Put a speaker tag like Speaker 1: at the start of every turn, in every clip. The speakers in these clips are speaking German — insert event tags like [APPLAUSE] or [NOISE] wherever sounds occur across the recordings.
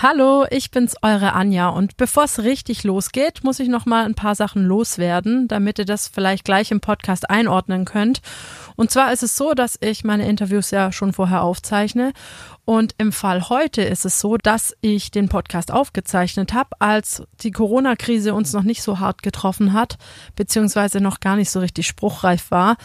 Speaker 1: Hallo, ich bin's, eure Anja. Und bevor es richtig losgeht, muss ich noch mal ein paar Sachen loswerden, damit ihr das vielleicht gleich im Podcast einordnen könnt. Und zwar ist es so, dass ich meine Interviews ja schon vorher aufzeichne. Und im Fall heute ist es so, dass ich den Podcast aufgezeichnet habe, als die Corona-Krise uns noch nicht so hart getroffen hat, beziehungsweise noch gar nicht so richtig spruchreif war.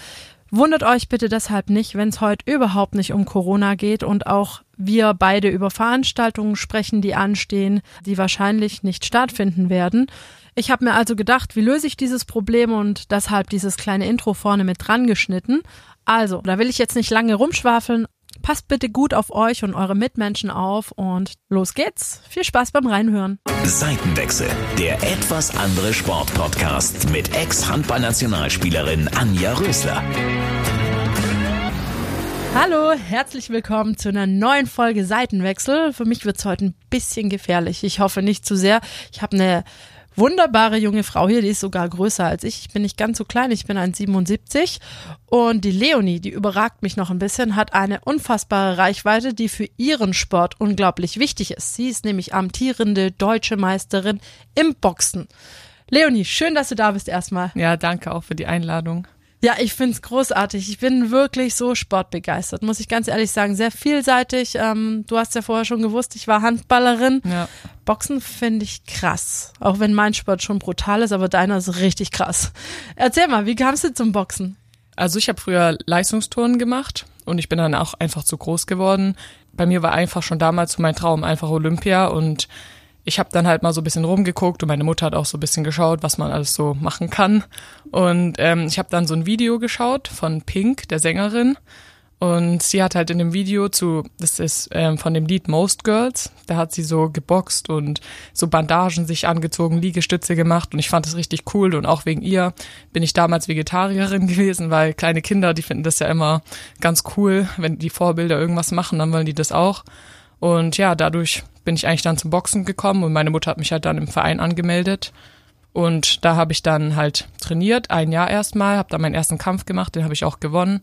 Speaker 1: Wundert euch bitte deshalb nicht, wenn es heute überhaupt nicht um Corona geht und auch wir beide über Veranstaltungen sprechen, die anstehen, die wahrscheinlich nicht stattfinden werden. Ich habe mir also gedacht, wie löse ich dieses Problem und deshalb dieses kleine Intro vorne mit dran geschnitten. Also, da will ich jetzt nicht lange rumschwafeln. Passt bitte gut auf euch und eure Mitmenschen auf und los geht's. Viel Spaß beim Reinhören.
Speaker 2: Seitenwechsel, der etwas andere Sportpodcast mit Ex-Handballnationalspielerin Anja Rösler.
Speaker 1: Hallo, herzlich willkommen zu einer neuen Folge Seitenwechsel. Für mich wird's heute ein bisschen gefährlich. Ich hoffe nicht zu sehr. Ich habe eine wunderbare junge Frau hier, die ist sogar größer als ich. Ich bin nicht ganz so klein, ich bin 1,77. Und die Leonie, die überragt mich noch ein bisschen, hat eine unfassbare Reichweite, die für ihren Sport unglaublich wichtig ist. Sie ist nämlich amtierende deutsche Meisterin im Boxen. Leonie, schön, dass du da bist erstmal.
Speaker 3: Ja, danke auch für die Einladung.
Speaker 1: Ja, ich find's großartig. Ich bin wirklich so sportbegeistert, muss ich ganz ehrlich sagen. Sehr vielseitig. Ähm, du hast ja vorher schon gewusst, ich war Handballerin.
Speaker 3: Ja.
Speaker 1: Boxen finde ich krass. Auch wenn mein Sport schon brutal ist, aber deiner ist richtig krass. Erzähl mal, wie kamst du zum Boxen?
Speaker 3: Also ich habe früher Leistungsturnen gemacht und ich bin dann auch einfach zu groß geworden. Bei mir war einfach schon damals so mein Traum einfach Olympia und ich habe dann halt mal so ein bisschen rumgeguckt und meine Mutter hat auch so ein bisschen geschaut, was man alles so machen kann. Und ähm, ich habe dann so ein Video geschaut von Pink, der Sängerin. Und sie hat halt in dem Video zu, das ist ähm, von dem Lied Most Girls, da hat sie so geboxt und so Bandagen sich angezogen, Liegestütze gemacht und ich fand das richtig cool und auch wegen ihr bin ich damals Vegetarierin [LAUGHS] gewesen, weil kleine Kinder, die finden das ja immer ganz cool, wenn die Vorbilder irgendwas machen, dann wollen die das auch. Und ja, dadurch bin ich eigentlich dann zum Boxen gekommen und meine Mutter hat mich halt dann im Verein angemeldet. Und da habe ich dann halt trainiert, ein Jahr erstmal, habe dann meinen ersten Kampf gemacht, den habe ich auch gewonnen.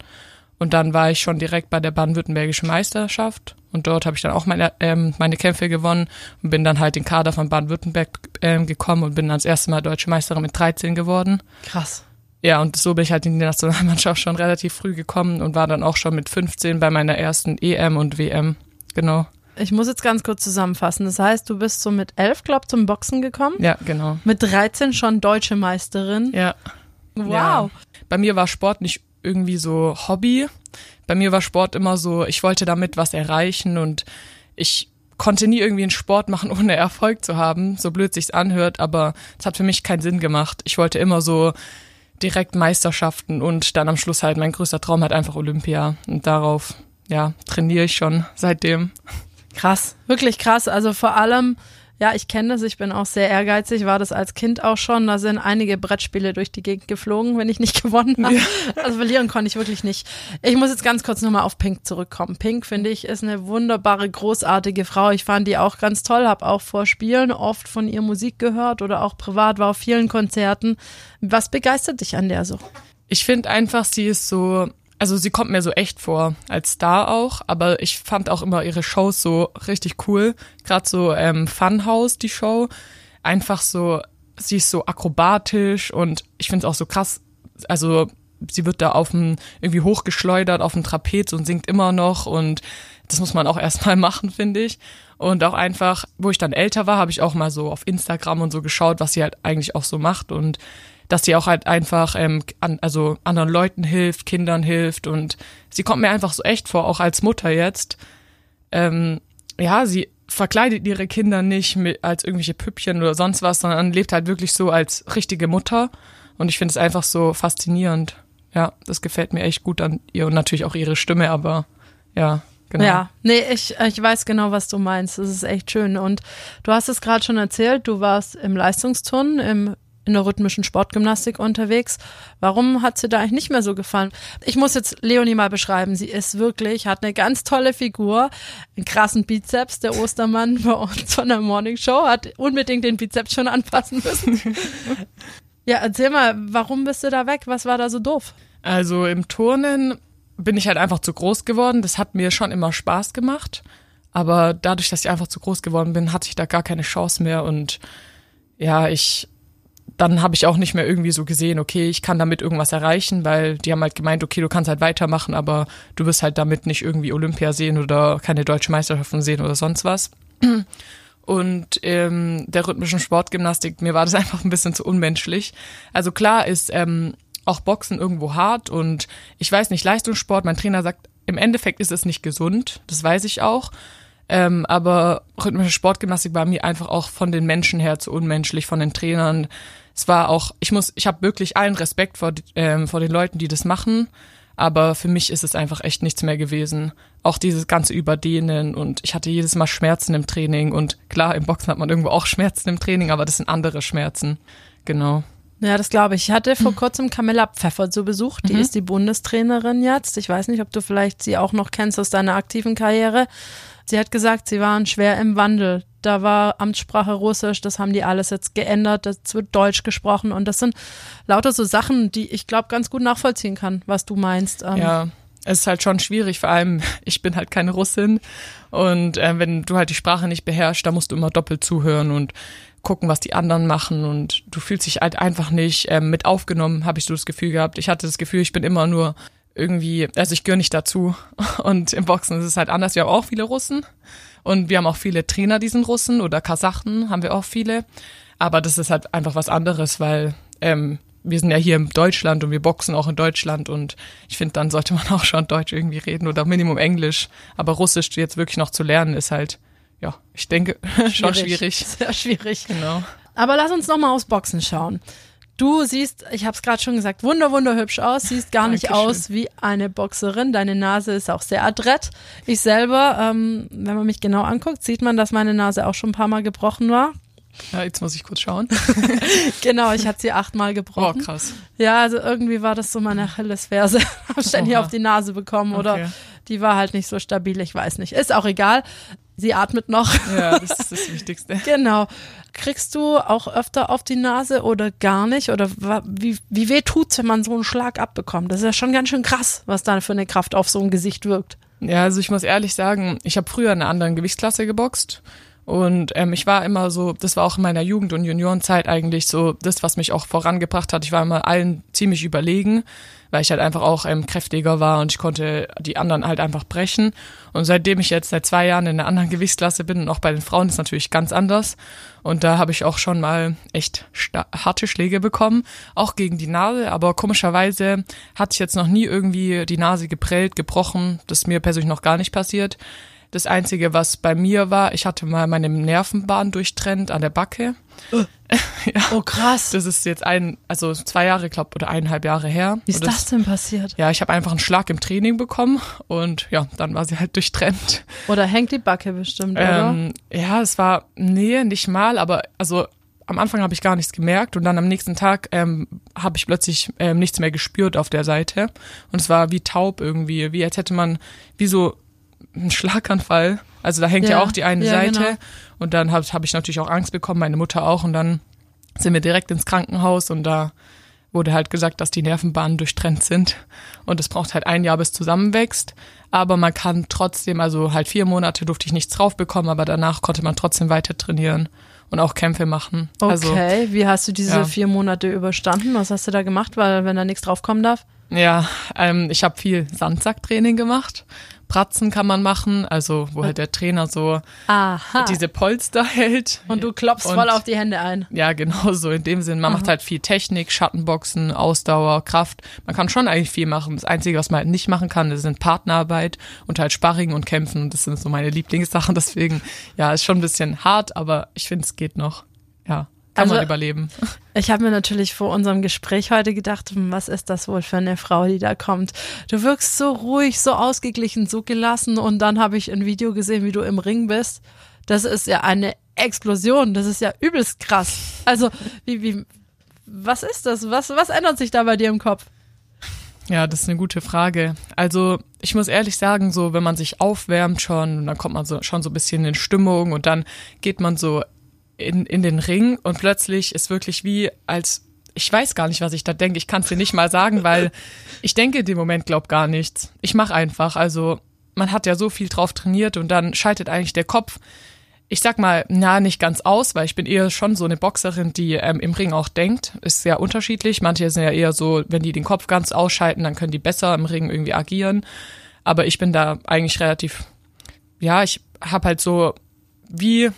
Speaker 3: Und dann war ich schon direkt bei der baden-württembergischen Meisterschaft und dort habe ich dann auch meine, ähm, meine Kämpfe gewonnen und bin dann halt in den Kader von Baden-Württemberg ähm, gekommen und bin dann das erste Mal deutsche Meisterin mit 13 geworden.
Speaker 1: Krass.
Speaker 3: Ja, und so bin ich halt in die Nationalmannschaft schon relativ früh gekommen und war dann auch schon mit 15 bei meiner ersten EM und WM. Genau.
Speaker 1: Ich muss jetzt ganz kurz zusammenfassen. Das heißt, du bist so mit elf, glaub, zum Boxen gekommen.
Speaker 3: Ja, genau.
Speaker 1: Mit 13 schon deutsche Meisterin.
Speaker 3: Ja.
Speaker 1: Wow.
Speaker 3: Ja. Bei mir war Sport nicht irgendwie so Hobby. Bei mir war Sport immer so, ich wollte damit was erreichen und ich konnte nie irgendwie einen Sport machen, [LAUGHS] ohne Erfolg zu haben, so blöd sich's anhört, aber es hat für mich keinen Sinn gemacht. Ich wollte immer so direkt Meisterschaften und dann am Schluss halt mein größter Traum halt einfach Olympia und darauf, ja, trainiere ich schon seitdem.
Speaker 1: Krass, wirklich krass. Also vor allem, ja, ich kenne das, ich bin auch sehr ehrgeizig, war das als Kind auch schon. Da sind einige Brettspiele durch die Gegend geflogen, wenn ich nicht [LAUGHS] gewonnen habe. Ja. Also verlieren konnte ich wirklich nicht. Ich muss jetzt ganz kurz nochmal auf Pink zurückkommen. Pink, finde ich, ist eine wunderbare, großartige Frau. Ich fand die auch ganz toll, habe auch vor Spielen oft von ihr Musik gehört oder auch privat, war auf vielen Konzerten. Was begeistert dich an der so?
Speaker 3: Ich finde einfach, sie ist so also sie kommt mir so echt vor, als Star auch, aber ich fand auch immer ihre Shows so richtig cool. Gerade so ähm, Funhouse, die Show. Einfach so, sie ist so akrobatisch und ich finde es auch so krass. Also sie wird da auf dem, irgendwie hochgeschleudert auf dem Trapez und singt immer noch und das muss man auch [LAUGHS] erstmal machen, finde ich. Und auch einfach, wo ich dann älter war, habe ich auch mal so auf Instagram und so geschaut, was sie halt eigentlich auch so macht und dass sie auch halt einfach ähm, an, also anderen Leuten hilft, Kindern hilft und sie kommt mir einfach so echt vor, auch als Mutter jetzt. Ähm, ja, sie verkleidet ihre Kinder nicht mit, als irgendwelche Püppchen oder sonst was, sondern lebt halt wirklich so als richtige Mutter. Und ich finde es einfach so faszinierend. Ja, das gefällt mir echt gut an ihr und natürlich auch ihre Stimme, aber ja, Genau.
Speaker 1: Ja, nee, ich, ich weiß genau, was du meinst. Das ist echt schön. Und du hast es gerade schon erzählt, du warst im Leistungsturnen, im in der rhythmischen Sportgymnastik unterwegs. Warum hat sie da eigentlich nicht mehr so gefallen? Ich muss jetzt Leonie mal beschreiben. Sie ist wirklich, hat eine ganz tolle Figur, einen krassen Bizeps. Der Ostermann bei uns von der Morning Show hat unbedingt den Bizeps schon anpassen müssen. [LAUGHS] ja, erzähl mal, warum bist du da weg? Was war da so doof?
Speaker 3: Also im Turnen bin ich halt einfach zu groß geworden. Das hat mir schon immer Spaß gemacht. Aber dadurch, dass ich einfach zu groß geworden bin, hatte ich da gar keine Chance mehr und ja, ich dann habe ich auch nicht mehr irgendwie so gesehen, okay, ich kann damit irgendwas erreichen, weil die haben halt gemeint, okay, du kannst halt weitermachen, aber du wirst halt damit nicht irgendwie Olympia sehen oder keine deutsche Meisterschaften sehen oder sonst was. Und ähm, der rhythmischen Sportgymnastik, mir war das [LAUGHS] einfach ein bisschen zu unmenschlich. Also klar ist ähm, auch Boxen irgendwo hart und ich weiß nicht, Leistungssport, mein Trainer sagt, im Endeffekt ist es nicht gesund, das weiß ich auch. Ähm, aber rhythmische Sportgymnastik war mir einfach auch von den Menschen her zu unmenschlich, von den Trainern. Es war auch, ich muss, ich habe wirklich allen Respekt vor, ähm, vor den Leuten, die das machen. Aber für mich ist es einfach echt nichts mehr gewesen. Auch dieses ganze Überdehnen und ich hatte jedes Mal Schmerzen im Training und klar, im Boxen hat man irgendwo auch Schmerzen im Training, aber das sind andere Schmerzen. Genau.
Speaker 1: Ja, das glaube ich. Ich hatte vor kurzem Camilla Pfeffer zu Besuch. Die
Speaker 3: Mhm.
Speaker 1: ist die Bundestrainerin jetzt. Ich weiß nicht, ob du vielleicht sie auch noch kennst aus deiner aktiven Karriere. Sie hat gesagt, sie waren schwer im Wandel. Da war Amtssprache Russisch, das haben die alles jetzt geändert, das wird Deutsch gesprochen und das sind lauter so Sachen, die ich glaube ganz gut nachvollziehen kann, was du meinst. Ähm,
Speaker 3: Ja, es ist halt schon schwierig, vor allem [LAUGHS] ich bin halt keine Russin und äh, wenn du halt die Sprache nicht beherrschst, da musst du immer doppelt zuhören und gucken, was die anderen machen und du fühlst dich halt einfach nicht ähm, mit aufgenommen, habe ich so das Gefühl gehabt. Ich hatte das Gefühl, ich bin immer nur irgendwie, also ich gehöre nicht dazu [LAUGHS] und im Boxen ist es halt anders. Wir haben auch viele Russen und wir haben auch viele Trainer, die sind Russen oder Kasachen haben wir auch viele, aber das ist halt einfach was anderes, weil ähm, wir sind ja hier in Deutschland und wir boxen auch in Deutschland und ich finde, dann sollte man [LAUGHS] auch schon Deutsch irgendwie reden oder Minimum Englisch. Aber Russisch jetzt wirklich noch zu lernen ist halt, ja, ich denke, [LAUGHS] schon schwierig.
Speaker 1: Sehr schwierig.
Speaker 3: Genau.
Speaker 1: Aber lass uns noch mal aufs Boxen schauen. Du siehst, ich habe es gerade schon gesagt, wunder wunderhübsch aus, siehst gar nicht
Speaker 3: Dankeschön.
Speaker 1: aus wie eine Boxerin. Deine Nase ist auch sehr adrett. Ich selber, ähm, wenn man mich genau anguckt, sieht man, dass meine Nase auch schon ein paar Mal gebrochen war.
Speaker 3: Ja, jetzt muss ich kurz schauen. [LAUGHS]
Speaker 1: Genau, ich hatte sie achtmal
Speaker 3: Oh,
Speaker 1: gebrochen.
Speaker 3: krass.
Speaker 1: Ja, also irgendwie war das so meine Achillesferse. [LAUGHS] Hab ständig
Speaker 3: Oha.
Speaker 1: auf die Nase bekommen oder
Speaker 3: Okay.
Speaker 1: die war halt nicht so stabil, ich weiß nicht. Ist auch egal. Sie atmet noch.
Speaker 3: Ja, das ist das Wichtigste. [LAUGHS]
Speaker 1: Genau. Kriegst du auch öfter auf die Nase oder gar nicht? Oder wie, wie weh tut's, wenn man so einen Schlag abbekommt? Das ist ja schon ganz schön krass, was da für eine Kraft auf so ein Gesicht wirkt.
Speaker 3: Ja, also ich muss ehrlich sagen, ich habe früher in einer anderen Gewichtsklasse geboxt und ähm, ich war immer so, das war auch in meiner Jugend- und Juniorenzeit eigentlich so das, was mich auch vorangebracht hat. Ich war immer allen ziemlich überlegen, weil ich halt einfach auch ähm, kräftiger war und ich konnte die anderen halt einfach brechen. Und seitdem ich jetzt seit zwei Jahren in einer anderen Gewichtsklasse bin und auch bei den Frauen ist natürlich ganz anders. Und da habe ich auch schon mal echt harte Schläge bekommen, auch gegen die Nase. Aber komischerweise hatte ich jetzt noch nie irgendwie die Nase geprellt, gebrochen. Das ist mir persönlich noch gar nicht passiert. Das Einzige, was bei mir war, ich hatte mal meine Nervenbahn durchtrennt an der Backe. [LAUGHS]
Speaker 1: Oh krass.
Speaker 3: Das ist jetzt ein, also zwei Jahre, glaub, oder eineinhalb Jahre her.
Speaker 1: Wie ist
Speaker 3: Und
Speaker 1: das denn passiert?
Speaker 3: Ja, ich habe einfach einen Schlag im Training bekommen und ja, dann war sie halt durchtrennt.
Speaker 1: Oder hängt die Backe bestimmt, oder?
Speaker 3: Ähm, ja, es war, nee, nicht mal, aber also am Anfang habe ich gar nichts gemerkt und dann am nächsten Tag ähm, habe ich plötzlich ähm, nichts mehr gespürt auf der Seite und es war wie taub irgendwie, wie als hätte man wie so einen Schlaganfall. Also da hängt ja,
Speaker 1: Ja,
Speaker 3: auch die eine
Speaker 1: ja,
Speaker 3: Seite
Speaker 1: genau.
Speaker 3: und dann habe hab ich natürlich auch Angst bekommen, meine Mutter auch und dann sind wir direkt ins Krankenhaus und da wurde halt gesagt, dass die Nervenbahnen durchtrennt sind und es braucht halt ein Jahr, bis zusammenwächst. Aber man kann trotzdem, also halt vier Monate durfte ich nichts drauf bekommen, aber danach konnte man trotzdem weiter trainieren und auch Kämpfe machen. Also
Speaker 1: Okay, wie hast du diese
Speaker 3: ja.
Speaker 1: vier Monate überstanden? Was hast du da gemacht, weil wenn da nichts draufkommen darf?
Speaker 3: ja, ähm, ich habe viel Sandsacktraining gemacht. Pratzen kann man machen, also wo halt der Trainer so
Speaker 1: Aha.
Speaker 3: diese Polster hält.
Speaker 1: und du klopfst
Speaker 3: Und-
Speaker 1: voll auf die Hände ein.
Speaker 3: Ja, genau so in dem Sinn. Man macht halt viel Technik, Schattenboxen, Ausdauer, Kraft. Man kann schon eigentlich viel machen. Das Einzige, was man halt nicht machen kann, das sind Partnerarbeit und halt Sparring und Kämpfen. Das sind so meine Lieblingssachen. [LAUGHS] Deswegen, ja, ist schon ein bisschen hart, aber ich finde, es geht noch. Ja, kann
Speaker 1: Also-
Speaker 3: man überleben. [LAUGHS]
Speaker 1: Ich habe mir natürlich vor unserem Gespräch heute gedacht, hm, was ist das wohl für eine Frau, die da kommt? Du wirkst so ruhig, so ausgeglichen, so gelassen und dann habe ich ein Video gesehen, wie du im Ring bist. Das ist ja eine Explosion, das ist ja übelst krass. Also, wie, wie, was ist das? Was, was ändert sich da bei dir im Kopf?
Speaker 3: Ja, das ist eine gute Frage. Also ich muss ehrlich sagen, so wenn man sich aufwärmt schon, dann kommt man so schon so ein bisschen in Stimmung und dann geht man so in, in den Ring und plötzlich ist wirklich wie als ich weiß gar nicht, was ich da denke. Ich kann es dir nicht mal sagen, weil [LAUGHS] ich denke in dem Moment glaub gar nichts. Ich mache einfach. Also man hat ja so viel drauf trainiert und dann schaltet eigentlich der Kopf, ich sag mal, na, nicht ganz aus, weil ich bin eher schon so eine Boxerin, die ähm, im Ring auch denkt. Ist sehr unterschiedlich. Manche sind ja eher so, wenn die den Kopf ganz ausschalten, dann können die besser im Ring irgendwie agieren. Aber ich bin da eigentlich relativ, ja, ich habe halt so wie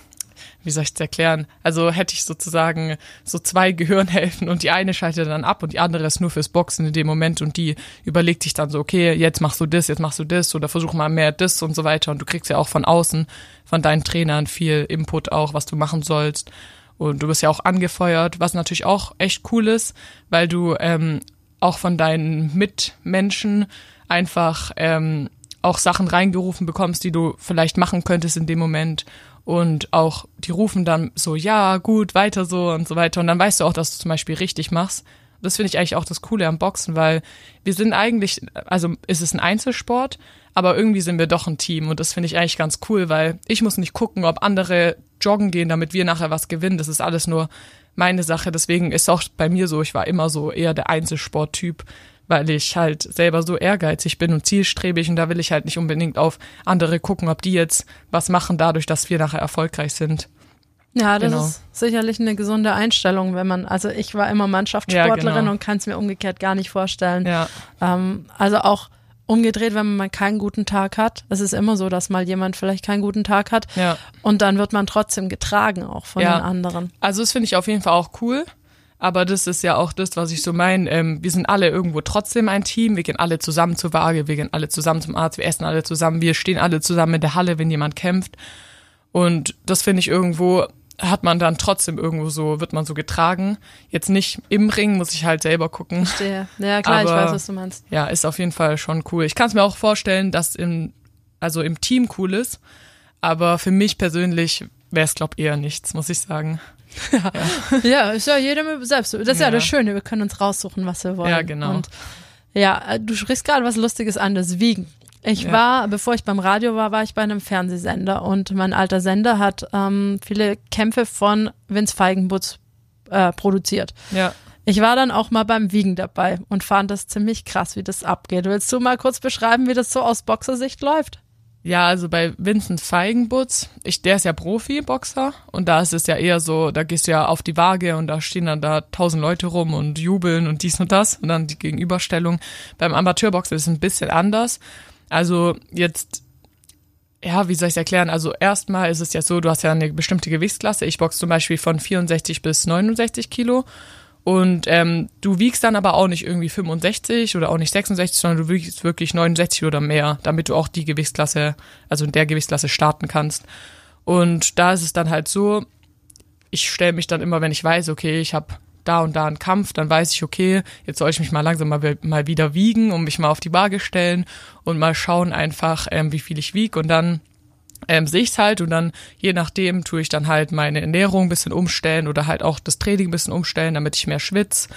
Speaker 3: wie soll ich es erklären? Also hätte ich sozusagen so zwei Gehirnhälften und die eine schaltet dann ab und die andere ist nur fürs Boxen in dem Moment und die überlegt sich dann so, okay, jetzt machst du das, jetzt machst du das oder versuch mal mehr das und so weiter. Und du kriegst ja auch von außen, von deinen Trainern viel Input auch, was du machen sollst. Und du bist ja auch angefeuert, was natürlich auch echt cool ist, weil du ähm, auch von deinen Mitmenschen einfach ähm, auch Sachen reingerufen bekommst, die du vielleicht machen könntest in dem Moment und auch die rufen dann so, ja, gut, weiter so und so weiter. Und dann weißt du auch, dass du zum Beispiel richtig machst. Das finde ich eigentlich auch das Coole am Boxen, weil wir sind eigentlich, also ist es ein Einzelsport, aber irgendwie sind wir doch ein Team und das finde ich eigentlich ganz cool, weil ich muss nicht gucken, ob andere joggen gehen, damit wir nachher was gewinnen. Das ist alles nur meine Sache. Deswegen ist auch bei mir so, ich war immer so eher der Einzelsporttyp weil ich halt selber so ehrgeizig bin und zielstrebig und da will ich halt nicht unbedingt auf andere gucken, ob die jetzt was machen dadurch, dass wir nachher erfolgreich sind.
Speaker 1: Ja, das genau. ist sicherlich eine gesunde Einstellung, wenn man, also ich war immer Mannschaftssportlerin ja, genau. und kann es mir umgekehrt gar nicht vorstellen. Ja. Ähm, also auch umgedreht, wenn man mal keinen guten Tag hat. Es ist immer so, dass mal jemand vielleicht keinen guten Tag hat. Ja. Und dann wird man trotzdem getragen auch von ja. den anderen.
Speaker 3: Also das finde ich auf jeden Fall auch cool. Aber das ist ja auch das, was ich so meine. Ähm, wir sind alle irgendwo trotzdem ein Team. Wir gehen alle zusammen zur Waage, wir gehen alle zusammen zum Arzt, wir essen alle zusammen, wir stehen alle zusammen in der Halle, wenn jemand kämpft. Und das finde ich irgendwo, hat man dann trotzdem irgendwo so, wird man so getragen. Jetzt nicht im Ring, muss ich halt selber gucken.
Speaker 1: Verstehe. Ja, klar, Aber, ich weiß, was du meinst.
Speaker 3: Ja, ist auf jeden Fall schon cool. Ich kann es mir auch vorstellen, dass im, also im Team cool ist. Aber für mich persönlich wäre es, glaube eher nichts, muss ich sagen.
Speaker 1: Ja. ja, ist ja jedem selbst. Das ist ja. ja. das Schöne, wir können uns raussuchen, was wir wollen.
Speaker 3: Ja, genau. Und
Speaker 1: ja, du sprichst gerade was Lustiges an, das Wiegen. Ich ja. war, bevor ich beim Radio war, war ich bei einem Fernsehsender und mein alter Sender hat ähm, viele Kämpfe von Vince Feigenbutz äh, produziert.
Speaker 3: Ja.
Speaker 1: Ich war dann auch mal beim Wiegen dabei und fand das ziemlich krass, wie das abgeht. Willst du mal kurz beschreiben, wie das so aus Boxersicht läuft?
Speaker 3: Ja, also bei Vincent Feigenbutz, ich, der ist ja Profi-Boxer und da ist es ja eher so, da gehst du ja auf die Waage und da stehen dann da tausend Leute rum und jubeln und dies und das und dann die Gegenüberstellung. Beim Amateurboxer ist es ein bisschen anders. Also jetzt, ja, wie soll ich es erklären? Also erstmal ist es ja so, du hast ja eine bestimmte Gewichtsklasse. Ich boxe zum Beispiel von 64 bis 69 Kilo und ähm, du wiegst dann aber auch nicht irgendwie 65 oder auch nicht 66, sondern du wiegst wirklich 69 oder mehr, damit du auch die Gewichtsklasse, also in der Gewichtsklasse starten kannst. Und da ist es dann halt so, ich stelle mich dann immer, wenn ich weiß, okay, ich habe da und da einen Kampf, dann weiß ich, okay, jetzt soll ich mich mal langsam mal, mal wieder wiegen und mich mal auf die Waage stellen und mal schauen einfach, ähm, wie viel ich wieg und dann ähm, sehe ich's halt und dann je nachdem tue ich dann halt meine Ernährung ein bisschen umstellen oder halt auch das Training ein bisschen umstellen, damit ich mehr schwitz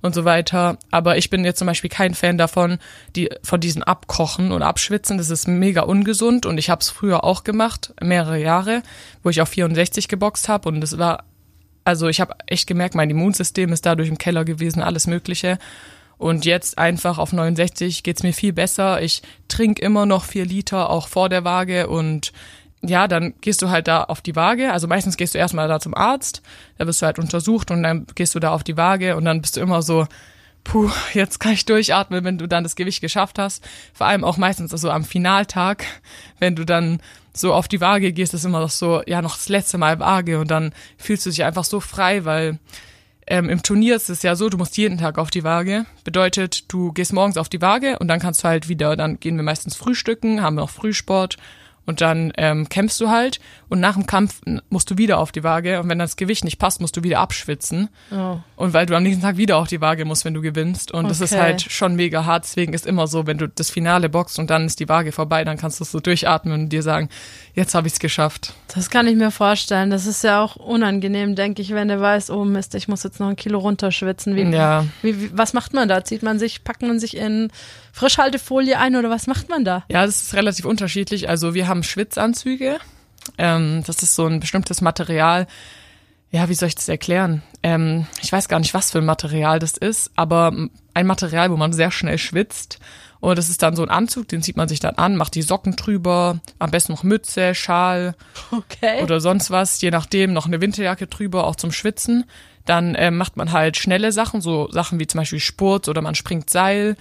Speaker 3: und so weiter. Aber ich bin jetzt zum Beispiel kein Fan davon, die von diesen Abkochen und Abschwitzen. Das ist mega ungesund und ich habe es früher auch gemacht, mehrere Jahre, wo ich auf 64 geboxt habe und es war, also ich habe echt gemerkt, mein Immunsystem ist dadurch im Keller gewesen, alles Mögliche. Und jetzt einfach auf 69 geht's mir viel besser. Ich trinke immer noch vier Liter, auch vor der Waage. Und ja, dann gehst du halt da auf die Waage. Also meistens gehst du erstmal da zum Arzt, da wirst du halt untersucht und dann gehst du da auf die Waage und dann bist du immer so, puh, jetzt kann ich durchatmen, wenn du dann das Gewicht geschafft hast. Vor allem auch meistens so am Finaltag, wenn du dann so auf die Waage gehst, ist immer noch so, ja, noch das letzte Mal Waage und dann fühlst du dich einfach so frei, weil ähm, Im Turnier ist es ja so, du musst jeden Tag auf die Waage. Bedeutet, du gehst morgens auf die Waage und dann kannst du halt wieder, dann gehen wir meistens frühstücken, haben wir auch Frühsport und dann ähm, kämpfst du halt und nach dem Kampf musst du wieder auf die Waage und wenn das Gewicht nicht passt, musst du wieder abschwitzen. Oh. Und weil du am nächsten Tag wieder auf die Waage musst, wenn du gewinnst. Und okay. das ist halt schon mega hart. Deswegen ist immer so, wenn du das Finale boxst und dann ist die Waage vorbei, dann kannst du so durchatmen und dir sagen, jetzt habe ich es geschafft.
Speaker 1: Das kann ich mir vorstellen. Das ist ja auch unangenehm, denke ich, wenn du weißt, oh Mist, ich muss jetzt noch ein Kilo runterschwitzen. Wie, ja. wie, wie, was macht man da? Zieht man sich, packt man sich in Frischhaltefolie ein oder was macht man da?
Speaker 3: Ja, das ist relativ unterschiedlich. Also wir haben Schwitzanzüge. Ähm, das ist so ein bestimmtes Material. Ja, wie soll ich das erklären? Ähm, ich weiß gar nicht, was für ein Material das ist, aber ein Material, wo man sehr schnell schwitzt Und das ist dann so ein Anzug, den zieht man sich dann an, macht die Socken drüber, am besten noch Mütze, Schal
Speaker 1: Okay.
Speaker 3: oder sonst was, je nachdem, noch eine Winterjacke drüber, auch zum Schwitzen. Dann ähm, macht man halt schnelle Sachen, so Sachen wie zum Beispiel Sport oder man springt Seil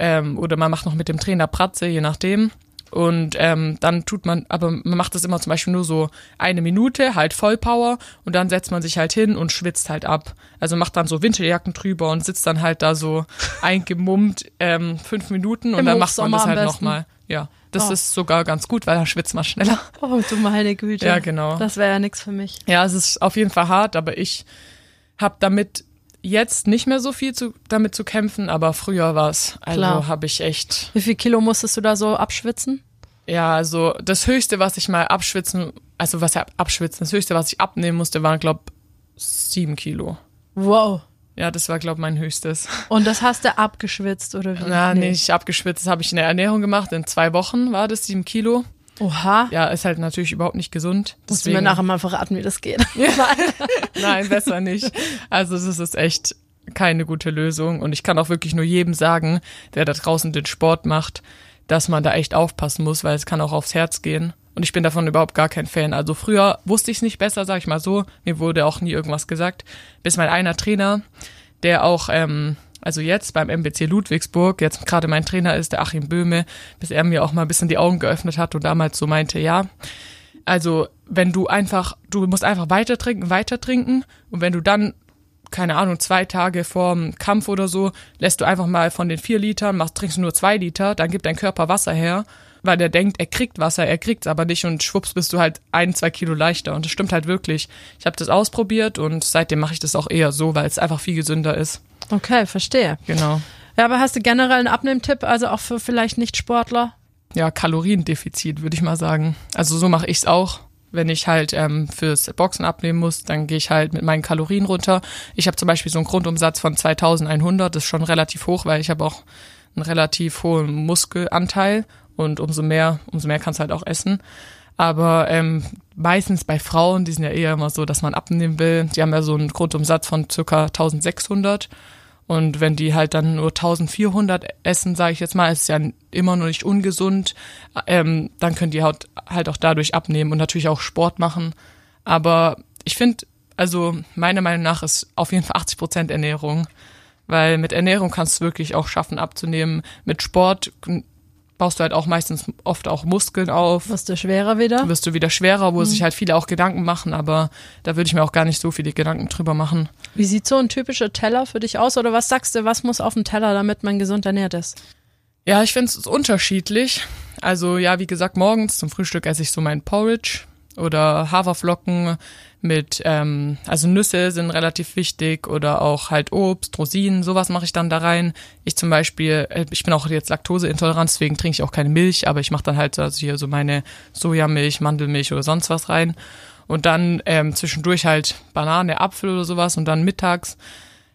Speaker 3: ähm, oder man macht noch mit dem Trainer Pratze, je nachdem. Und ähm, dann tut man, aber man macht das immer zum Beispiel nur so eine Minute, halt Vollpower und dann setzt man sich halt hin und schwitzt halt ab. Also macht dann so Winterjacken drüber und sitzt dann halt da so [LAUGHS] eingemummt ähm, fünf Minuten und
Speaker 1: Im
Speaker 3: dann macht man das halt nochmal. Ja, das
Speaker 1: Oh.
Speaker 3: ist sogar ganz gut, weil dann schwitzt man schneller.
Speaker 1: Oh, du meine Güte.
Speaker 3: Ja, genau.
Speaker 1: Das wäre ja nix für mich.
Speaker 3: Ja, es ist auf jeden Fall hart, aber ich habe damit jetzt nicht mehr so viel zu, damit zu kämpfen, aber früher war es. Also habe ich echt,
Speaker 1: Wie viel Kilo musstest du da so abschwitzen?
Speaker 3: ja, also das Höchste, was ich mal abschwitzen, also was ja abschwitzen, das Höchste, was ich abnehmen musste, waren, glaub, sieben Kilo.
Speaker 1: Wow.
Speaker 3: Ja, das war, glaub, mein Höchstes.
Speaker 1: Und das hast du abgeschwitzt, oder wie?
Speaker 3: Na, nee. nicht abgeschwitzt, das habe ich in der Ernährung gemacht. In zwei Wochen war das sieben Kilo.
Speaker 1: Oha.
Speaker 3: Ja, ist halt natürlich überhaupt nicht gesund.
Speaker 1: Musst du mir nachher mal verraten, wie das geht. [LAUGHS]
Speaker 3: Nein, besser nicht. Also das ist echt keine gute Lösung. Und ich kann auch wirklich nur jedem sagen, der da draußen den Sport macht, dass man da echt aufpassen muss, weil es kann auch aufs Herz gehen. Und ich bin davon überhaupt gar kein Fan. Also früher wusste ich es nicht besser, sag ich mal so. Mir wurde auch nie irgendwas gesagt. Bis mein einer Trainer, der auch, ähm, also jetzt beim MBC Ludwigsburg, jetzt gerade mein Trainer ist, der Achim Böhme, bis er mir auch mal ein bisschen die Augen geöffnet hat und damals so meinte, ja, also, wenn du einfach, du musst einfach weiter trinken, weiter trinken und wenn du dann, keine Ahnung, zwei Tage vorm Kampf oder so, lässt du einfach mal von den vier Litern, machst, trinkst nur zwei Liter, dann gibt dein Körper Wasser her, weil der denkt, er kriegt Wasser, er kriegt's aber nicht und schwupps bist du halt ein, zwei Kilo leichter und das stimmt halt wirklich. Ich habe das ausprobiert und seitdem mache ich das auch eher so, weil es einfach viel gesünder ist.
Speaker 1: Okay, verstehe.
Speaker 3: Genau.
Speaker 1: Ja, aber hast du generell einen Abnehmtipp, also auch für vielleicht Nicht-Sportler?
Speaker 3: ja, Kaloriendefizit, würde ich mal sagen. Also so mache ich's auch. Wenn ich halt ähm, fürs Boxen abnehmen muss, dann gehe ich halt mit meinen Kalorien runter. Ich habe zum Beispiel so einen Grundumsatz von 2100, das ist schon relativ hoch, weil ich habe auch einen relativ hohen Muskelanteil und umso mehr, umso mehr kannst du halt auch essen. Aber ähm, meistens bei Frauen, die sind ja eher immer so, dass man abnehmen will, die haben ja so einen Grundumsatz von circa 1600 und wenn die halt dann nur 1400 essen, sage ich jetzt mal, ist ja immer noch nicht ungesund, ähm, dann können die halt, halt auch dadurch abnehmen und natürlich auch Sport machen. Aber ich finde, also meiner Meinung nach ist auf jeden Fall 80 Prozent Ernährung, weil mit Ernährung kannst du wirklich auch schaffen abzunehmen. Mit Sport baust du halt auch meistens oft auch Muskeln auf
Speaker 1: Wirst du schwerer wieder?
Speaker 3: wirst du wieder schwerer, wo sich halt viele auch Gedanken machen, aber da würde ich mir auch gar nicht so viele Gedanken drüber machen.
Speaker 1: Wie sieht so ein typischer Teller für dich aus? Oder was sagst du, was muss auf dem Teller, damit man gesund ernährt ist?
Speaker 3: Ja, ich finde es unterschiedlich. Also ja, wie gesagt, morgens zum Frühstück esse ich so mein Porridge oder Haferflocken mit, ähm, also Nüsse sind relativ wichtig oder auch halt Obst, Rosinen, sowas mache ich dann da rein. Ich zum Beispiel, äh, ich bin auch jetzt laktoseintolerant, deswegen trinke ich auch keine Milch, aber ich mache dann halt so- also hier so meine Sojamilch, Mandelmilch oder sonst was rein. Und dann ähm, zwischendurch halt Banane, Apfel oder sowas und dann mittags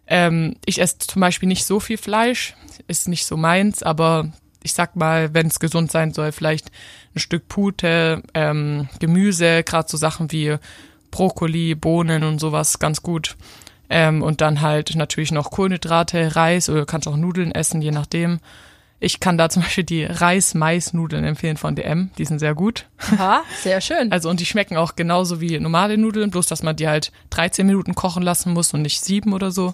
Speaker 3: ähm, ich esse zum Beispiel nicht so viel Fleisch, ist nicht so meins, aber ich sag mal, wenn es gesund sein soll, vielleicht ein Stück Pute, ähm, Gemüse, gerade so Sachen wie Brokkoli, Bohnen und sowas ganz gut. Ähm, und dann halt natürlich noch Kohlenhydrate, Reis oder kannst auch Nudeln essen, je nachdem. Ich kann da zum Beispiel die Reis-Mais-Nudeln empfehlen von DM, die sind sehr gut.
Speaker 1: Aha, sehr schön.
Speaker 3: Also und die schmecken auch genauso wie normale Nudeln, bloß dass man die halt 13 Minuten kochen lassen muss und nicht sieben oder so.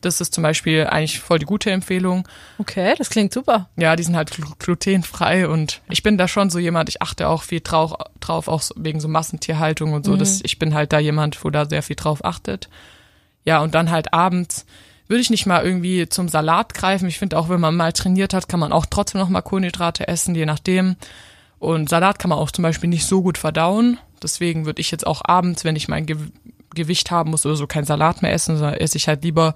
Speaker 3: Das ist zum Beispiel eigentlich voll die gute Empfehlung.
Speaker 1: Okay, das klingt super.
Speaker 3: Ja, die sind halt glu- glutenfrei und ich bin da schon so jemand, ich achte auch viel drauf, drauf auch wegen so Massentierhaltung und so. Das, ich bin halt da jemand, wo da sehr viel drauf achtet. Ja, und dann halt abends würde ich nicht mal irgendwie zum Salat greifen. Ich finde auch, wenn man mal trainiert hat, kann man auch trotzdem noch mal Kohlenhydrate essen, je nachdem. Und Salat kann man auch zum Beispiel nicht so gut verdauen. Deswegen würde ich jetzt auch abends, wenn ich mein Ge Gewicht haben muss oder so, kein Salat mehr essen, sondern esse ich halt lieber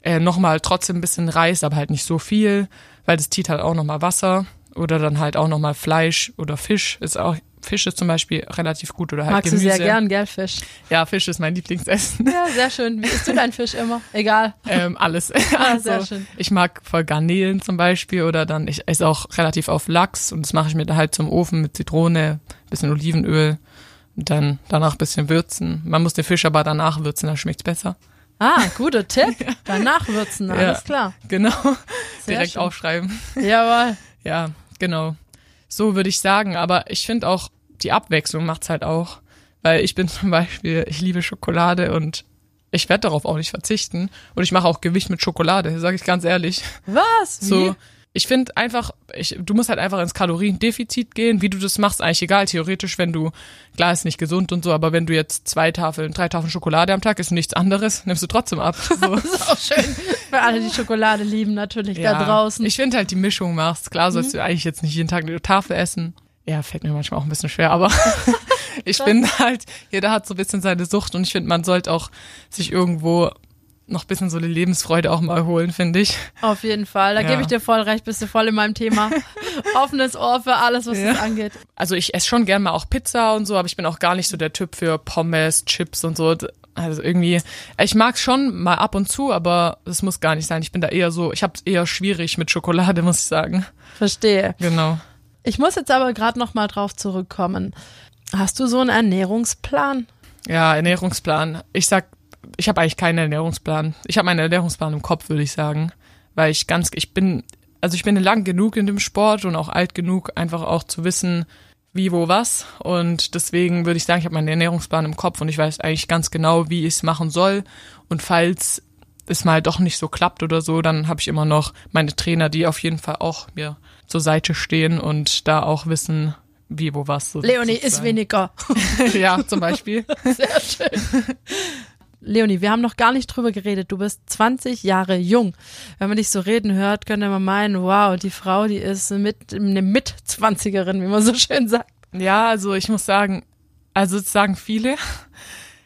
Speaker 3: äh, nochmal trotzdem ein bisschen Reis, aber halt nicht so viel, weil das zieht halt auch nochmal Wasser. Oder dann halt auch nochmal Fleisch oder Fisch. Ist auch, Fisch ist zum Beispiel relativ gut oder halt
Speaker 1: Magst
Speaker 3: Gemüse.
Speaker 1: du sehr gern, gell, Fisch?
Speaker 3: Ja, Fisch ist mein Lieblingsessen.
Speaker 1: Ja, sehr schön. Wie isst du deinen Fisch immer? Egal.
Speaker 3: ähm, alles. [LAUGHS]
Speaker 1: Ah,
Speaker 3: also,
Speaker 1: sehr schön.
Speaker 3: Ich mag voll Garnelen zum Beispiel oder dann, ich esse auch relativ auf Lachs und das mache ich mir da halt zum Ofen mit Zitrone, bisschen Olivenöl und dann danach bisschen würzen. Man muss den Fisch aber danach würzen, dann schmeckt's besser.
Speaker 1: Ah, guter [LAUGHS] Tipp. Beim Nachwürzen,
Speaker 3: Ja.
Speaker 1: alles klar.
Speaker 3: Genau.
Speaker 1: Sehr
Speaker 3: Direkt
Speaker 1: schön.
Speaker 3: aufschreiben.
Speaker 1: Jawohl.
Speaker 3: Ja, genau. So würde ich sagen. Aber ich finde auch, die Abwechslung macht's halt auch. Weil ich bin [LAUGHS] zum Beispiel, ich liebe Schokolade und ich werde darauf auch nicht verzichten. Und ich mache auch Gewicht mit Schokolade, sage ich ganz ehrlich.
Speaker 1: Was? Wie?
Speaker 3: So, ich finde einfach, ich, du musst halt einfach ins Kaloriendefizit gehen. Wie du das machst, eigentlich egal. Theoretisch, wenn du, klar ist nicht gesund und so, aber wenn du jetzt zwei Tafeln, drei Tafeln Schokolade am Tag ist nichts anderes, nimmst du trotzdem ab. [LAUGHS] So.
Speaker 1: Das ist auch schön. Für alle, die Schokolade lieben, natürlich da draußen. Mhm.
Speaker 3: Ich finde halt die Mischung machst. Klar sollst du eigentlich jetzt nicht jeden Tag eine Tafel essen. Ja, fällt mir manchmal auch ein bisschen schwer, aber [LAUGHS] [LAUGHS] ich finde halt, jeder hat so ein bisschen seine Sucht und ich finde, man sollte auch sich irgendwo noch ein bisschen so eine Lebensfreude auch mal holen, finde ich.
Speaker 1: Auf jeden Fall. Da
Speaker 3: Ja.
Speaker 1: gebe ich dir voll recht, bist du voll in meinem Thema. [LAUGHS] Offenes Ohr für alles, was
Speaker 3: Ja.
Speaker 1: das angeht.
Speaker 3: Also ich esse schon gern mal auch Pizza und so, aber ich bin auch gar nicht so der Typ für Pommes, Chips und so. Also irgendwie, ich mag schon mal ab und zu, aber das muss gar nicht sein. Ich bin da eher so, ich habe es eher schwierig mit Schokolade, [LAUGHS] muss ich sagen.
Speaker 1: Verstehe.
Speaker 3: Genau.
Speaker 1: Ich muss jetzt aber gerade noch mal drauf zurückkommen. Hast du so einen Ernährungsplan?
Speaker 3: Ja, Ernährungsplan. Ich sag, ich habe eigentlich keinen Ernährungsplan. Ich habe meinen Ernährungsplan im Kopf, würde ich sagen, weil ich ganz, ich bin, also ich bin lang genug in dem Sport und auch alt genug, einfach auch zu wissen, wie, wo, was. Und deswegen würde ich sagen, ich habe meinen Ernährungsplan im Kopf und ich weiß eigentlich ganz genau, wie ich es machen soll. Und falls es mal doch nicht so klappt oder so, dann habe ich immer noch meine Trainer, die auf jeden Fall auch mir zur Seite stehen und da auch wissen, wie, wo, was. So
Speaker 1: Leonie ist weniger. [LAUGHS]
Speaker 3: ja, zum Beispiel. [LAUGHS]
Speaker 1: Sehr schön. Leonie, wir haben noch gar nicht drüber geredet. Du bist 20 Jahre jung. Wenn man dich so reden hört, könnte man meinen, wow, die Frau, die ist mit, eine Mitzwanzigerin, wie man so schön sagt.
Speaker 3: Ja, also ich muss sagen, also sagen viele.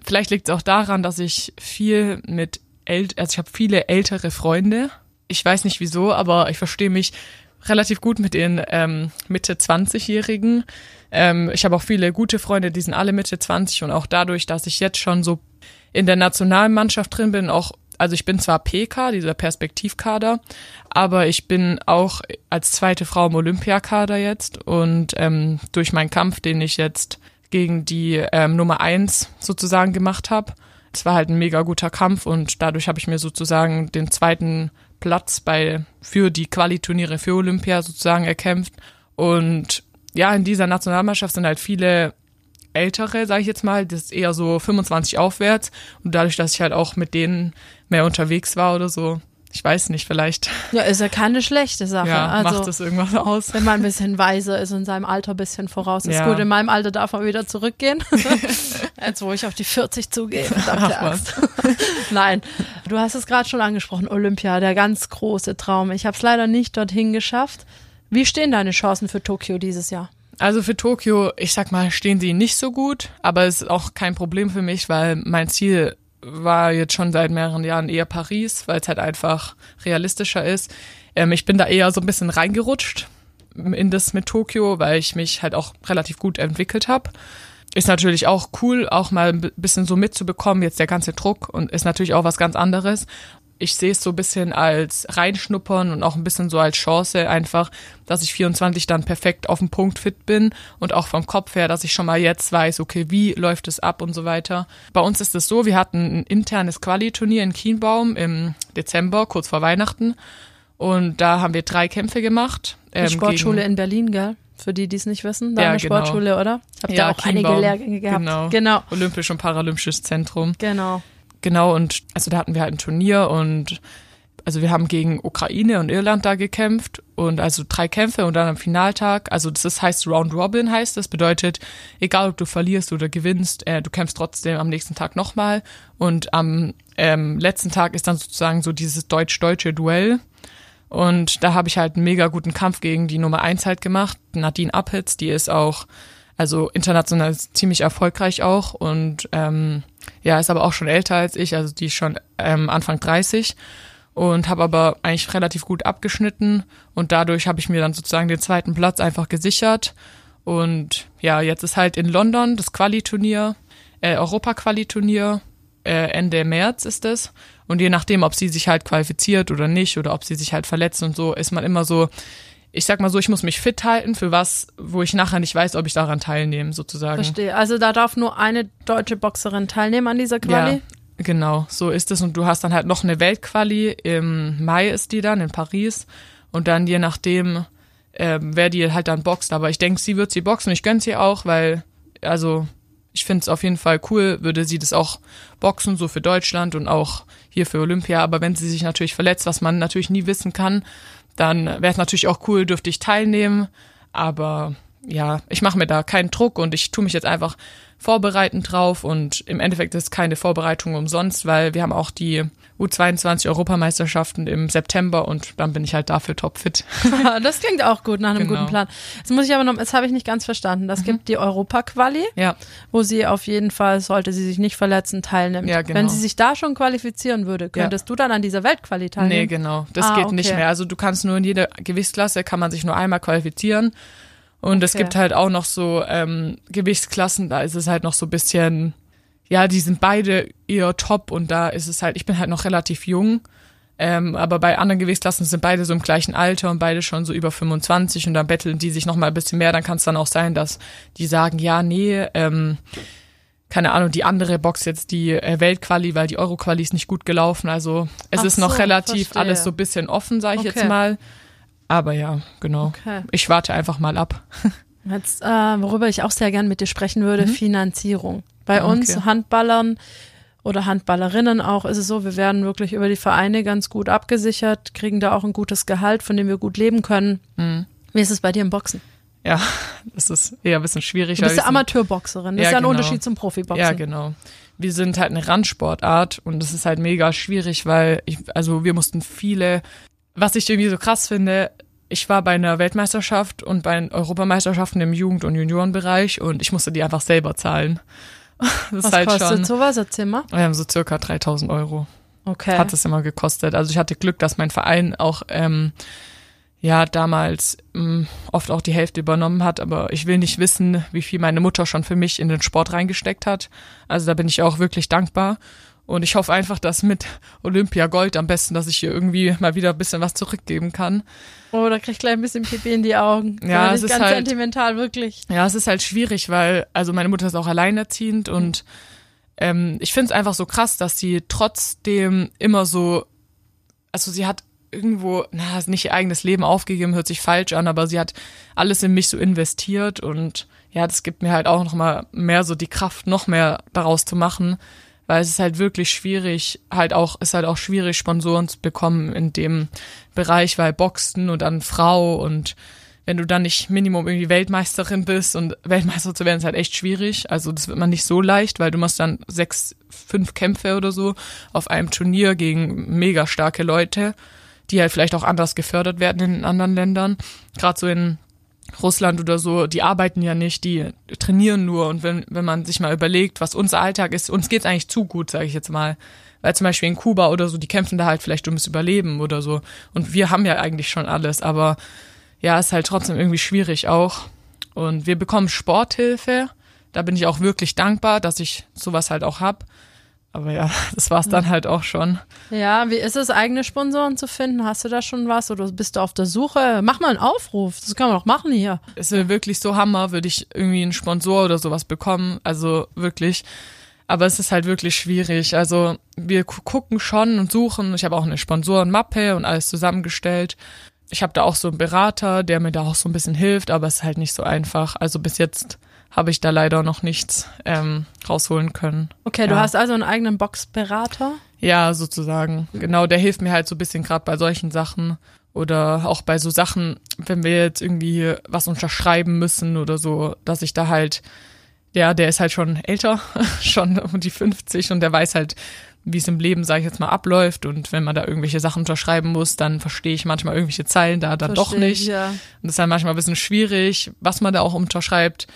Speaker 3: Vielleicht liegt es auch daran, dass ich viel mit ält, also ich habe viele ältere Freunde. Ich weiß nicht wieso, aber ich verstehe mich relativ gut mit den ähm, Mitte 20-Jährigen. Ähm, ich habe auch viele gute Freunde, die sind alle Mitte 20 und auch dadurch, dass ich jetzt schon so in der Nationalmannschaft drin bin, auch also ich bin zwar PK, dieser Perspektivkader, aber ich bin auch als zweite Frau im Olympiakader jetzt und ähm, durch meinen Kampf, den ich jetzt gegen die ähm, Nummer eins sozusagen gemacht habe, es war halt ein mega guter Kampf und dadurch habe ich mir sozusagen den zweiten Platz bei für die Qualiturniere für Olympia sozusagen erkämpft und ja, in dieser Nationalmannschaft sind halt viele ältere, sage ich jetzt mal, das ist eher so 25 aufwärts und dadurch, dass ich halt auch mit denen mehr unterwegs war oder so, ich weiß nicht, vielleicht
Speaker 1: Ja, ist ja keine schlechte Sache.
Speaker 3: ja,
Speaker 1: also,
Speaker 3: macht das irgendwas aus.
Speaker 1: wenn man ein bisschen weiser ist und seinem Alter ein bisschen voraus ist.
Speaker 3: Ja.
Speaker 1: Gut, in meinem Alter darf man wieder zurückgehen. [LAUGHS] Jetzt, wo ich auf die 40 zugehe.
Speaker 3: Ach. [LAUGHS]
Speaker 1: Nein, du hast es gerade schon angesprochen, Olympia, der ganz große Traum. Ich habe es leider nicht dorthin geschafft. Wie stehen deine Chancen für Tokio dieses Jahr?
Speaker 3: Also für Tokio, ich sag mal, stehen sie nicht so gut, aber es ist auch kein Problem für mich, weil mein Ziel war jetzt schon seit mehreren Jahren eher Paris, weil es halt einfach realistischer ist. Ähm, ich bin da eher so ein bisschen reingerutscht in das mit Tokio, weil ich mich halt auch relativ gut entwickelt habe. Ist natürlich auch cool, auch mal ein bisschen so mitzubekommen, jetzt der ganze Druck und ist natürlich auch was ganz anderes. Ich sehe es so ein bisschen als reinschnuppern und auch ein bisschen so als Chance einfach, dass ich 24 dann perfekt auf den Punkt fit bin und auch vom Kopf her, dass ich schon mal jetzt weiß, okay, wie läuft es ab und so weiter. Bei uns ist es so, wir hatten ein internes Quali-Turnier in Kienbaum im Dezember, kurz vor Weihnachten. Und da haben wir drei Kämpfe gemacht.
Speaker 1: Die
Speaker 3: ähm,
Speaker 1: Sportschule
Speaker 3: gegen-
Speaker 1: in Berlin, gell? Für die, die es nicht wissen. Deine
Speaker 3: Ja, genau.
Speaker 1: Sportschule, oder? Habt ihr
Speaker 3: Ja,
Speaker 1: auch einige
Speaker 3: Kienbaum.
Speaker 1: Lehrgänge gehabt?
Speaker 3: Genau.
Speaker 1: Genau.
Speaker 3: Olympisch und Paralympisches Zentrum.
Speaker 1: Genau.
Speaker 3: Genau, und also da hatten wir halt ein Turnier und also wir haben gegen Ukraine und Irland da gekämpft und also drei Kämpfe und dann am Finaltag, also das heißt Round Robin heißt das, bedeutet, egal ob du verlierst oder gewinnst, äh, du kämpfst trotzdem am nächsten Tag nochmal. Und am ähm, letzten Tag ist dann sozusagen so dieses deutsch-deutsche Duell. Und da habe ich halt einen mega guten Kampf gegen die Nummer eins halt gemacht, Nadine Appitz, die ist auch also international ziemlich erfolgreich auch. Und ähm, ja, ist aber auch schon älter als ich, also die ist schon ähm, Anfang 30 und habe aber eigentlich relativ gut abgeschnitten und dadurch habe ich mir dann sozusagen den zweiten Platz einfach gesichert und ja, jetzt ist halt in London das Quali-Turnier, äh, Europa-Quali-Turnier, äh, Ende März ist es und je nachdem, ob sie sich halt qualifiziert oder nicht oder ob sie sich halt verletzt und so, ist man immer so, ich sag mal so, ich muss mich fit halten für was, wo ich nachher nicht weiß, ob ich daran teilnehme, sozusagen.
Speaker 1: Verstehe. Also da darf nur eine deutsche Boxerin teilnehmen an dieser Quali?
Speaker 3: Ja, Genau, so ist es. Und du hast dann halt noch eine Weltquali. Im Mai ist die dann in Paris. Und dann je nachdem, ähm, wer die halt dann boxt. Aber ich denke, sie wird sie boxen. Ich gönne sie auch, weil, also, ich finde es auf jeden Fall cool, würde sie das auch boxen, so für Deutschland und auch hier für Olympia. Aber wenn sie sich natürlich verletzt, was man natürlich nie wissen kann, dann wäre es natürlich auch cool, dürfte ich teilnehmen. Aber ja, ich mache mir da keinen Druck und ich tue mich jetzt einfach vorbereiten drauf und im Endeffekt ist keine Vorbereitung umsonst, weil wir haben auch die U22 Europameisterschaften im September und dann bin ich halt dafür topfit. [LAUGHS]
Speaker 1: das klingt auch gut nach einem genau. guten Plan. Jetzt muss ich aber noch, das habe ich nicht ganz verstanden. Das mhm. gibt die Europaquali,
Speaker 3: ja.
Speaker 1: wo sie auf jeden Fall, sollte sie sich nicht verletzen, teilnimmt.
Speaker 3: Ja, genau.
Speaker 1: Wenn sie sich da schon qualifizieren würde, könntest ja. du dann an dieser Weltquali teilnehmen?
Speaker 3: Nee, genau. Das ah, geht okay. nicht mehr. Also du kannst nur in jeder Gewichtsklasse kann man sich nur einmal qualifizieren. Und okay. es gibt halt auch noch so ähm, Gewichtsklassen, da ist es halt noch so bisschen, ja, die sind beide eher top und da ist es halt, ich bin halt noch relativ jung. Ähm, aber bei anderen Gewichtsklassen sind beide so im gleichen Alter und beide schon so über 25 und dann betteln die sich noch mal ein bisschen mehr. Dann kann es dann auch sein, dass die sagen, ja, nee, ähm, keine Ahnung, die andere Box jetzt die äh, Weltquali, weil die Euro-Quali ist nicht gut gelaufen. Also es Ach ist noch so, relativ verstehe. alles so ein bisschen offen, sage ich okay. jetzt mal. Aber ja, genau. Okay. Ich warte einfach mal ab. [LAUGHS]
Speaker 1: Jetzt, äh, worüber ich auch sehr gern mit dir sprechen würde, mhm. Finanzierung. Bei okay. uns Handballern oder Handballerinnen auch ist es so, wir werden wirklich über die Vereine ganz gut abgesichert, kriegen da auch ein gutes Gehalt, von dem wir gut leben können. Mhm. Wie ist es bei dir im Boxen?
Speaker 3: Ja, [LAUGHS] das ist eher ein bisschen schwierig.
Speaker 1: Du bist ja Amateurboxerin, das ja, ist ja ein genau. Unterschied zum Profiboxen.
Speaker 3: Ja, genau. Wir sind halt eine Randsportart und das ist halt mega schwierig, weil ich, also wir mussten viele was ich irgendwie so krass finde, ich war bei einer Weltmeisterschaft und bei Europameisterschaften im Jugend- und Juniorenbereich und ich musste die einfach selber zahlen. [LAUGHS]
Speaker 1: Das Was halt kostet schon, sowas? Erzähl mal.
Speaker 3: Ja, so circa 3000 Euro.
Speaker 1: Okay.
Speaker 3: Hat es immer gekostet. Also ich hatte Glück, dass mein Verein auch ähm, ja damals ähm, oft auch die Hälfte übernommen hat, aber ich will nicht wissen, wie viel meine Mutter schon für mich in den Sport reingesteckt hat. Also da bin ich auch wirklich dankbar. Und ich hoffe einfach, dass mit Olympia Gold am besten, dass ich hier irgendwie mal wieder ein bisschen was zurückgeben kann.
Speaker 1: Oh, da krieg ich gleich ein bisschen Pipi in die Augen.
Speaker 3: Ja, es ist
Speaker 1: ganz
Speaker 3: halt,
Speaker 1: sentimental, wirklich.
Speaker 3: Ja, es ist halt schwierig, weil, also meine Mutter ist auch alleinerziehend und ähm, ich finde es einfach so krass, dass sie trotzdem immer so, also sie hat irgendwo, na, nicht ihr eigenes Leben aufgegeben, hört sich falsch an, aber sie hat alles in mich so investiert und ja, das gibt mir halt auch noch mal mehr so die Kraft, noch mehr daraus zu machen weil es ist halt wirklich schwierig, halt auch, ist halt auch schwierig, Sponsoren zu bekommen in dem Bereich, weil Boxen und dann Frau und wenn du dann nicht Minimum irgendwie Weltmeisterin bist und Weltmeister zu werden, ist halt echt schwierig. Also das wird man nicht so leicht, weil du machst dann sechs, fünf Kämpfe oder so auf einem Turnier gegen mega starke Leute, die halt vielleicht auch anders gefördert werden in anderen Ländern. Gerade so in Russland oder so, die arbeiten ja nicht, die trainieren nur. Und wenn, wenn man sich mal überlegt, was unser Alltag ist, uns geht's eigentlich zu gut, sage ich jetzt mal. Weil zum Beispiel in Kuba oder so, die kämpfen da halt vielleicht ums Überleben oder so. Und wir haben ja eigentlich schon alles, aber ja, ist halt trotzdem irgendwie schwierig auch. Und wir bekommen Sporthilfe. Da bin ich auch wirklich dankbar, dass ich sowas halt auch hab. Aber ja, [LAUGHS] das war's dann halt auch schon.
Speaker 1: Ja, wie ist es, eigene Sponsoren zu finden? Hast du da schon was oder bist du auf der Suche? Mach mal einen Aufruf, das kann man doch machen hier.
Speaker 3: Es wäre wirklich so Hammer, würde ich irgendwie einen Sponsor oder sowas bekommen. Also wirklich. Aber es ist halt wirklich schwierig. Also wir gucken schon und suchen. Ich habe auch eine Sponsorenmappe und alles zusammengestellt. Ich habe da auch so einen Berater, der mir da auch so ein bisschen hilft, aber es ist halt nicht so einfach. Also bis jetzt habe ich da leider noch nichts ähm, rausholen können.
Speaker 1: Okay,
Speaker 3: ja.
Speaker 1: du hast also einen eigenen Boxberater?
Speaker 3: Ja, sozusagen. Genau, der hilft mir halt so ein bisschen gerade bei solchen Sachen oder auch bei so Sachen, wenn wir jetzt irgendwie was unterschreiben müssen oder so, dass ich da halt, ja, der ist halt schon älter, [LAUGHS] schon um die 50 und der weiß halt, wie es im Leben, sage ich jetzt mal, abläuft. Und wenn man da irgendwelche Sachen unterschreiben muss, dann verstehe ich manchmal irgendwelche Zeilen da dann doch nicht. Ich, ja. Und das ist dann manchmal ein bisschen schwierig, was man da auch unterschreibt.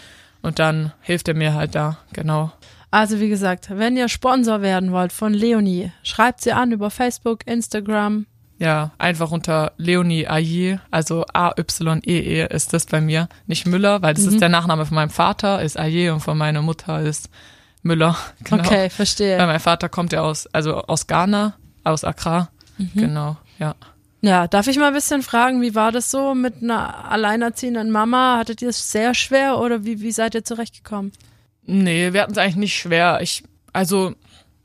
Speaker 3: Und dann hilft er mir halt da, genau.
Speaker 1: Also wie gesagt, wenn ihr Sponsor werden wollt von Leonie, schreibt sie an über Facebook, Instagram.
Speaker 3: Ja, einfach unter Leonie Aye, also A-Y-E-E -E ist das bei mir. Nicht Müller, weil das mhm. ist der Nachname von meinem Vater, ist Aye und von meiner Mutter ist Müller. [LAUGHS]
Speaker 1: Genau. Okay, verstehe.
Speaker 3: Weil mein Vater kommt ja aus, also aus Ghana, aus Accra. Mhm. Genau, ja.
Speaker 1: Ja, darf ich mal ein bisschen fragen, wie war das so mit einer alleinerziehenden Mama? Hattet ihr es sehr schwer oder wie, wie seid ihr zurechtgekommen?
Speaker 3: Nee, wir hatten es eigentlich nicht schwer. Ich, also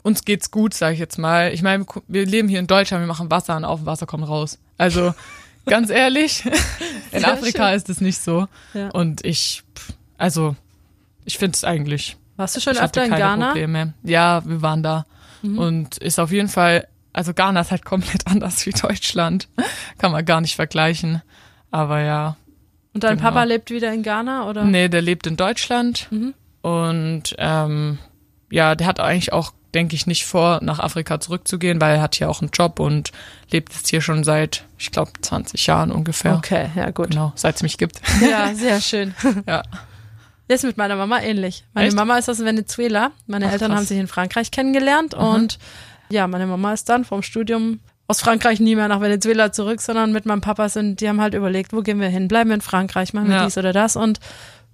Speaker 3: uns geht's gut, sage ich jetzt mal. Ich meine, wir leben hier in Deutschland, wir machen Wasser und auf dem Wasser kommt raus. Also [LAUGHS] ganz ehrlich, in
Speaker 1: Sehr
Speaker 3: Afrika
Speaker 1: schön.
Speaker 3: ist es nicht so.
Speaker 1: Ja.
Speaker 3: Und ich, also ich finde es eigentlich.
Speaker 1: Warst du schon öfter in Ghana? Mhm.
Speaker 3: Probleme. Ja, wir waren da und ist auf jeden Fall. Also Ghana ist halt [LAUGHS] komplett anders wie Deutschland. Kann man gar nicht vergleichen. Aber ja,
Speaker 1: Und dein
Speaker 3: Genau.
Speaker 1: Papa lebt wieder in Ghana, oder?
Speaker 3: Nee, der lebt in Deutschland
Speaker 1: Mhm.
Speaker 3: und ähm, ja, der hat eigentlich auch, denke ich, nicht vor, nach Afrika zurückzugehen, weil er hat hier auch einen Job und lebt jetzt hier schon seit, ich glaube, 20 Jahren ungefähr.
Speaker 1: Okay, ja gut.
Speaker 3: Genau, seit es mich gibt.
Speaker 1: Ja, [LAUGHS] sehr schön.
Speaker 3: ja.
Speaker 1: Ist mit meiner Mama ähnlich. Meine
Speaker 3: Echt?
Speaker 1: Mama ist aus Venezuela. Meine
Speaker 3: Ach,
Speaker 1: Eltern
Speaker 3: krass.
Speaker 1: haben sich in Frankreich kennengelernt und ja, meine Mama ist dann vom Studium aus Frankreich nie mehr nach Venezuela zurück, sondern mit meinem Papa sind, die haben halt überlegt, wo gehen wir hin? Bleiben wir in Frankreich, machen wir
Speaker 3: Ja.
Speaker 1: dies oder das und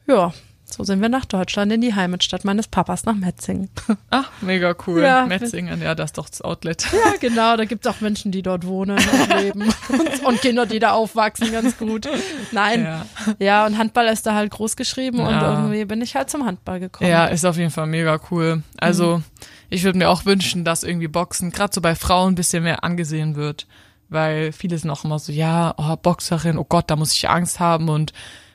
Speaker 1: ja, so sind wir nach Deutschland in die Heimatstadt meines Papas nach Metzingen. [LAUGHS]
Speaker 3: Ah, mega cool.
Speaker 1: Ja.
Speaker 3: Metzingen, ja, das ist doch das Outlet.
Speaker 1: Ja, [LAUGHS] genau, da gibt's auch Menschen, die dort wohnen und leben [LAUGHS] und, und Kinder, die da aufwachsen, ganz gut. Nein,
Speaker 3: Ja.
Speaker 1: ja, und Handball ist da halt groß geschrieben und
Speaker 3: Ja.
Speaker 1: irgendwie bin ich halt zum Handball gekommen.
Speaker 3: Ja, ist auf jeden Fall mega cool. Also, ich würde mir auch wünschen, dass irgendwie Boxen, gerade so bei Frauen, ein bisschen mehr angesehen wird. Weil viele sind auch immer so, ja, oh, Boxerin, oh Gott, da muss ich Angst haben. Und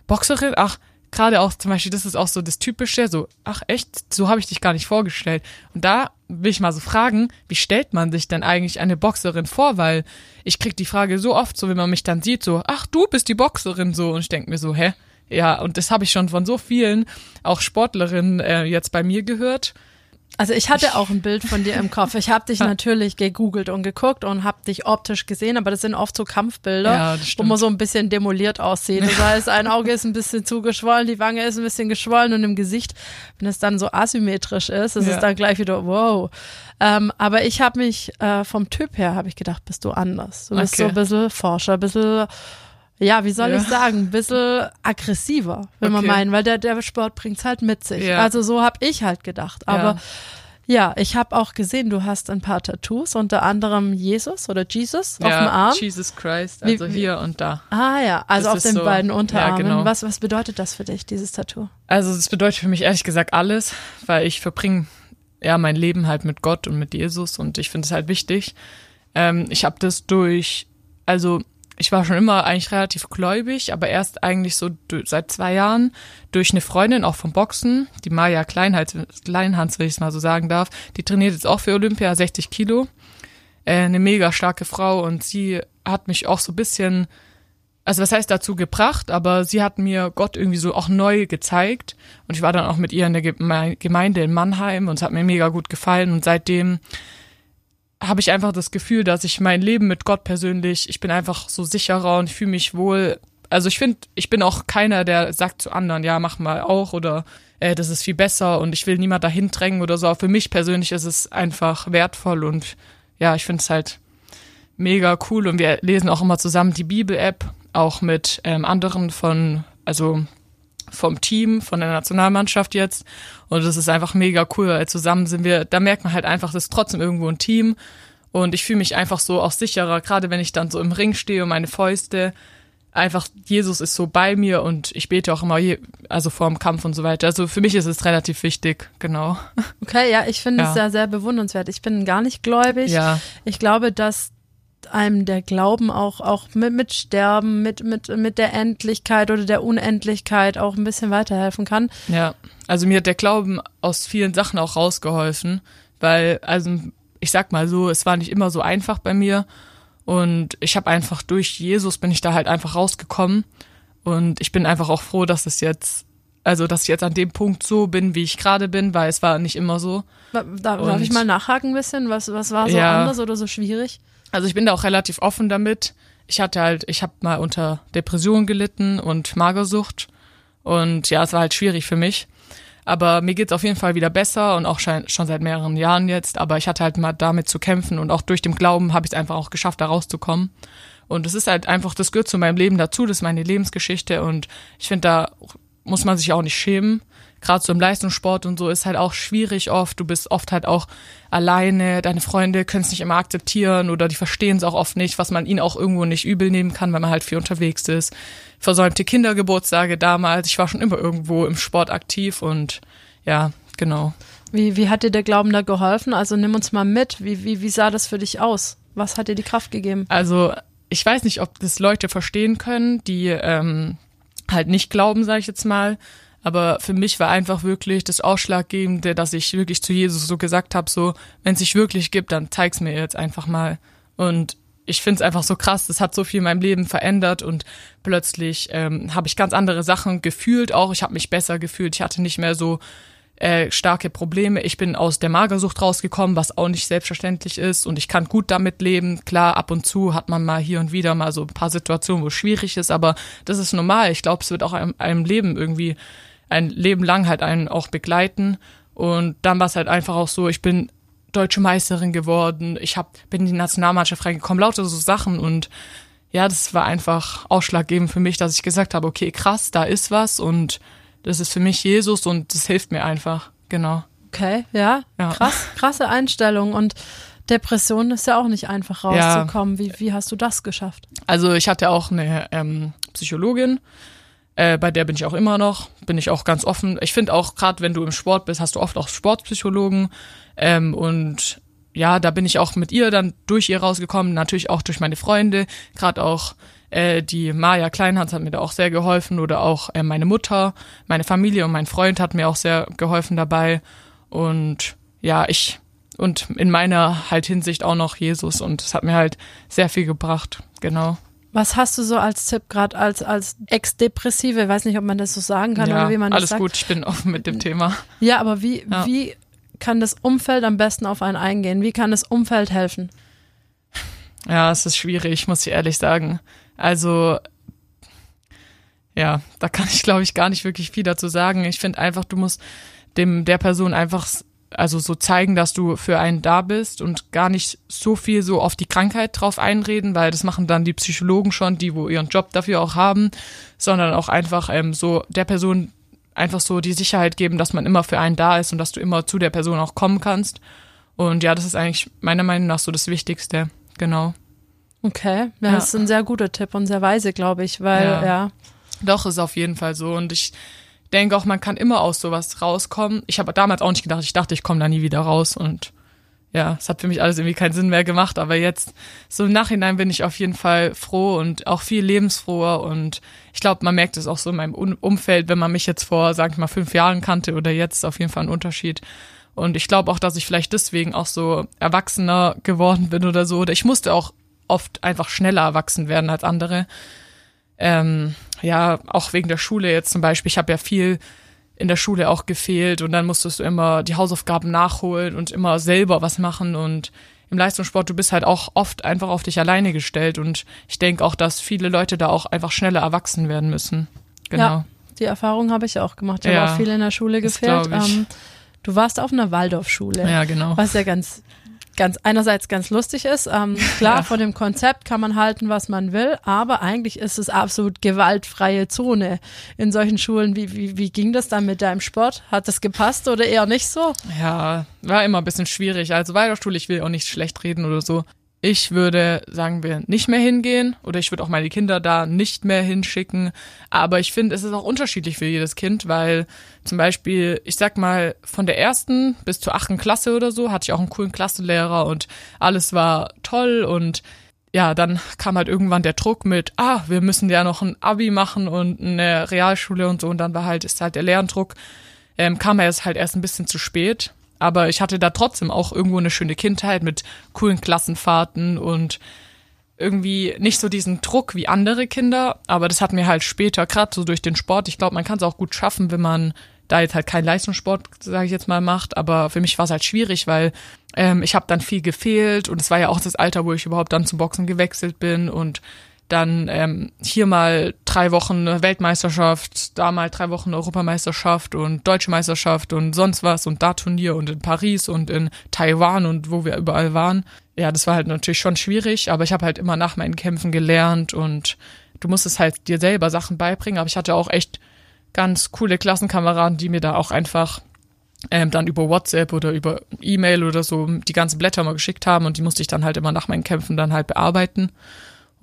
Speaker 3: Boxerin, ach, gerade auch zum Beispiel, das ist auch so das Typische, so, ach echt, so habe ich dich gar nicht vorgestellt. Und da will ich mal so fragen, wie stellt man sich denn eigentlich eine Boxerin vor? Weil ich krieg die Frage so oft, so wenn man mich dann sieht, so, ach, du bist die Boxerin, so. Und ich denk mir so, hä? Ja, und das habe ich schon von so vielen, auch Sportlerinnen, äh, jetzt bei mir gehört.
Speaker 1: Also ich hatte auch ein Bild von dir im Kopf. Ich habe dich [LAUGHS] natürlich gegoogelt und geguckt und habe dich optisch gesehen, aber das sind oft so Kampfbilder,
Speaker 3: Ja,
Speaker 1: wo man so ein bisschen demoliert aussieht. Das heißt, ein Auge ist ein bisschen zugeschwollen, die Wange ist ein bisschen geschwollen und im Gesicht, wenn es dann so asymmetrisch ist, ist
Speaker 3: Ja.
Speaker 1: es dann gleich wieder wow. Ähm, aber ich habe mich äh, vom Typ her habe ich gedacht, bist du anders. Du bist
Speaker 3: Okay.
Speaker 1: so ein bisschen forscher, ein bisschen ja, wie soll
Speaker 3: Ja.
Speaker 1: ich sagen, ein bisschen aggressiver, man
Speaker 3: Okay.
Speaker 1: meinen, weil der, der Sport bringt's halt mit sich.
Speaker 3: Ja.
Speaker 1: Also so habe ich halt gedacht. Aber ja, ich habe auch gesehen, du hast ein paar Tattoos, unter anderem Jesus oder Jesus auf dem Arm.
Speaker 3: Jesus Christ, also
Speaker 1: wie-
Speaker 3: hier und da.
Speaker 1: Ah ja, also
Speaker 3: Das
Speaker 1: auf den
Speaker 3: so-
Speaker 1: beiden
Speaker 3: ja,
Speaker 1: Unterarmen.
Speaker 3: genau.
Speaker 1: was, was bedeutet das für dich, dieses Tattoo?
Speaker 3: Also das bedeutet für mich ehrlich gesagt alles, weil ich verbringe ja mein Leben halt mit Gott und mit Jesus und ich finde es halt wichtig. Ähm, ich habe das durch, also ich war schon immer eigentlich relativ gläubig, aber erst eigentlich so seit zwei Jahren durch eine Freundin auch vom Boxen, die Maja Kleinhans, Kleinhans, wenn ich es mal so sagen darf, die trainiert jetzt auch für Olympia 60 Kilo. Äh, eine mega starke Frau und sie hat mich auch so bisschen also was heißt dazu gebracht, aber sie hat mir Gott irgendwie so auch neu gezeigt. Und ich war dann auch mit ihr in der Geme- Gemeinde in Mannheim und es hat mir mega gut gefallen. Und seitdem habe ich einfach das Gefühl, dass ich mein Leben mit Gott persönlich, ich bin einfach so sicherer und fühle mich wohl. Also ich finde, ich bin auch keiner, der sagt zu anderen, ja, mach mal auch oder äh, das ist viel besser und ich will niemand dahin drängen oder so. Aber für mich persönlich ist es einfach wertvoll und ja, ich finde es halt mega cool und wir lesen auch immer zusammen die Bibel-App, auch mit ähm, anderen von, also vom Team, von der Nationalmannschaft jetzt. Und das ist einfach mega cool, weil zusammen sind wir, da merkt man halt einfach, das ist trotzdem irgendwo ein Team. Und ich fühle mich einfach so auch sicherer, gerade wenn ich dann so im Ring stehe und meine Fäuste, einfach Jesus ist so bei mir und ich bete auch immer, je, also vor dem Kampf und so weiter. Also für mich ist es relativ wichtig, genau.
Speaker 1: Okay, ja, ich finde
Speaker 3: Ja.
Speaker 1: es ja sehr bewundernswert. Ich bin gar nicht gläubig.
Speaker 3: Ja,
Speaker 1: Ich glaube, dass einem der Glauben auch, auch mit, mit Sterben, mit, mit, mit der Endlichkeit oder der Unendlichkeit auch ein bisschen weiterhelfen kann.
Speaker 3: Ja, also mir hat der Glauben aus vielen Sachen auch rausgeholfen, weil, also ich sag mal so, es war nicht immer so einfach bei mir und ich habe einfach durch Jesus bin ich da halt einfach rausgekommen und ich bin einfach auch froh, dass es jetzt, also dass ich jetzt an dem Punkt so bin, wie ich gerade bin, weil es war nicht immer so.
Speaker 1: Da, darf
Speaker 3: Und-
Speaker 1: ich mal nachhaken ein bisschen? Was, was war so
Speaker 3: Ja.
Speaker 1: anders oder so schwierig?
Speaker 3: Also ich bin da auch relativ offen damit. Ich hatte halt, ich habe mal unter Depression gelitten und Magersucht und ja, es war halt schwierig für mich. Aber mir geht's auf jeden Fall wieder besser und auch schon, schon seit mehreren Jahren jetzt. Aber ich hatte halt mal damit zu kämpfen und auch durch den Glauben habe ich es einfach auch geschafft, da rauszukommen. Und es ist halt einfach, das gehört zu meinem Leben dazu, das ist meine Lebensgeschichte und ich finde, da muss man sich auch nicht schämen. Gerade so im Leistungssport und so ist halt auch schwierig oft. Du bist oft halt auch alleine, deine Freunde können es nicht immer akzeptieren oder die verstehen es auch oft nicht, was man ihnen auch irgendwo nicht übel nehmen kann, weil man halt viel unterwegs ist. Versäumte Kindergeburtstage damals. Ich war schon immer irgendwo im Sport aktiv und ja, genau.
Speaker 1: Wie, wie hat dir der Glauben da geholfen? Also nimm uns mal mit. Wie, wie, wie sah das für dich aus? Was hat dir die Kraft gegeben?
Speaker 3: Also ich weiß nicht, ob das Leute verstehen können, die ähm, halt nicht glauben, sage ich jetzt mal. Aber für mich war einfach wirklich das Ausschlaggebende, dass ich wirklich zu Jesus so gesagt habe, so, wenn es sich wirklich gibt, dann zeig's mir jetzt einfach mal. Und ich finde es einfach so krass, das hat so viel in meinem Leben verändert und plötzlich ähm, habe ich ganz andere Sachen gefühlt auch. Ich habe mich besser gefühlt, ich hatte nicht mehr so äh, starke Probleme. Ich bin aus der Magersucht rausgekommen, was auch nicht selbstverständlich ist und ich kann gut damit leben. Klar, ab und zu hat man mal hier und wieder mal so ein paar Situationen, wo es schwierig ist, aber das ist normal. Ich glaube, es wird auch einem, einem Leben irgendwie ein Leben lang halt einen auch begleiten. Und dann war es halt einfach auch so, ich bin deutsche Meisterin geworden, ich hab, bin in die Nationalmannschaft reingekommen, lauter so Sachen und ja, das war einfach ausschlaggebend für mich, dass ich gesagt habe, okay, krass, da ist was und das ist für mich Jesus und das hilft mir einfach, genau.
Speaker 1: Okay, ja, ja. krass, krasse Einstellung und Depression ist ja auch nicht einfach rauszukommen. Ja. Wie, wie hast du das geschafft?
Speaker 3: Also ich hatte auch eine ähm, Psychologin, äh, bei der bin ich auch immer noch, bin ich auch ganz offen. Ich finde auch, gerade wenn du im Sport bist, hast du oft auch Sportpsychologen. Ähm, und ja, da bin ich auch mit ihr dann durch ihr rausgekommen, natürlich auch durch meine Freunde, gerade auch äh, die Maja Kleinhans hat mir da auch sehr geholfen oder auch äh, meine Mutter, meine Familie und mein Freund hat mir auch sehr geholfen dabei. Und ja, ich und in meiner halt Hinsicht auch noch Jesus und es hat mir halt sehr viel gebracht, genau.
Speaker 1: Was hast du so als Tipp, gerade als, als Ex-Depressive? Weiß nicht, ob man das so sagen kann
Speaker 3: ja,
Speaker 1: oder wie man
Speaker 3: das
Speaker 1: alles
Speaker 3: sagt. Alles gut, ich bin offen mit dem Thema.
Speaker 1: Ja, aber wie, ja. wie kann das Umfeld am besten auf einen eingehen? Wie kann das Umfeld helfen?
Speaker 3: Ja, es ist schwierig, muss ich ehrlich sagen. Also, ja, da kann ich, glaube ich, gar nicht wirklich viel dazu sagen. Ich finde einfach, du musst dem der Person einfach also so zeigen, dass du für einen da bist und gar nicht so viel so auf die Krankheit drauf einreden, weil das machen dann die Psychologen schon, die wo ihren Job dafür auch haben, sondern auch einfach ähm, so der Person einfach so die Sicherheit geben, dass man immer für einen da ist und dass du immer zu der Person auch kommen kannst. Und ja, das ist eigentlich meiner Meinung nach so das Wichtigste, genau.
Speaker 1: Okay, ja, ja. das ist ein sehr guter Tipp und sehr weise, glaube ich, weil ja. ja.
Speaker 3: Doch, ist auf jeden Fall so und ich denke auch, man kann immer aus sowas rauskommen. Ich habe damals auch nicht gedacht, ich dachte, ich komme da nie wieder raus und ja, es hat für mich alles irgendwie keinen Sinn mehr gemacht, aber jetzt so im Nachhinein bin ich auf jeden Fall froh und auch viel lebensfroher und ich glaube, man merkt es auch so in meinem Umfeld, wenn man mich jetzt vor, sag ich mal, fünf Jahren kannte oder jetzt auf jeden Fall ein Unterschied. Und ich glaube auch, dass ich vielleicht deswegen auch so erwachsener geworden bin oder so. Oder ich musste auch oft einfach schneller erwachsen werden als andere. Ähm, ja, auch wegen der Schule jetzt zum Beispiel. Ich habe ja viel in der Schule auch gefehlt und dann musstest du immer die Hausaufgaben nachholen und immer selber was machen und im Leistungssport, du bist halt auch oft einfach auf dich alleine gestellt und ich denke auch, dass viele Leute da auch einfach schneller erwachsen werden müssen. Genau.
Speaker 1: Ja, die Erfahrung habe ich auch gemacht. Ich ja, habe auch viel in der Schule gefehlt. Ähm, du warst auf einer Waldorfschule.
Speaker 3: Ja, genau.
Speaker 1: Was ja ganz ganz einerseits ganz lustig ist. Ähm, klar, [LAUGHS] ja. von dem Konzept kann man halten, was man will, aber eigentlich ist es absolut gewaltfreie Zone in solchen Schulen. Wie, wie, wie ging das dann mit deinem Sport? Hat das gepasst oder eher nicht so?
Speaker 3: Ja, war immer ein bisschen schwierig. Also Waldorfschule, ich will auch nicht schlecht reden oder so. Ich würde, sagen wir, nicht mehr hingehen oder ich würde auch meine Kinder da nicht mehr hinschicken. Aber ich finde, es ist auch unterschiedlich für jedes Kind, weil zum Beispiel, ich sag mal, von der ersten bis zur achten Klasse oder so hatte ich auch einen coolen Klassenlehrer und alles war toll und ja, dann kam halt irgendwann der Druck mit, ah, wir müssen ja noch ein Abi machen und eine Realschule und so und dann war halt, ist halt der Lerndruck, ähm, kam er jetzt halt erst ein bisschen zu spät aber ich hatte da trotzdem auch irgendwo eine schöne Kindheit mit coolen Klassenfahrten und irgendwie nicht so diesen Druck wie andere Kinder, aber das hat mir halt später, gerade so durch den Sport, ich glaube, man kann es auch gut schaffen, wenn man da jetzt halt keinen Leistungssport, sage ich jetzt mal, macht, aber für mich war es halt schwierig, weil ähm, ich habe dann viel gefehlt und es war ja auch das Alter, wo ich überhaupt dann zum Boxen gewechselt bin und dann ähm, hier mal drei Wochen Weltmeisterschaft, da mal drei Wochen Europameisterschaft und Deutsche Meisterschaft und sonst was und da Turnier und in Paris und in Taiwan und wo wir überall waren. Ja, das war halt natürlich schon schwierig, aber ich habe halt immer nach meinen Kämpfen gelernt und du musstest halt dir selber Sachen beibringen, aber ich hatte auch echt ganz coole Klassenkameraden, die mir da auch einfach ähm, dann über WhatsApp oder über E-Mail oder so die ganzen Blätter mal geschickt haben und die musste ich dann halt immer nach meinen Kämpfen dann halt bearbeiten.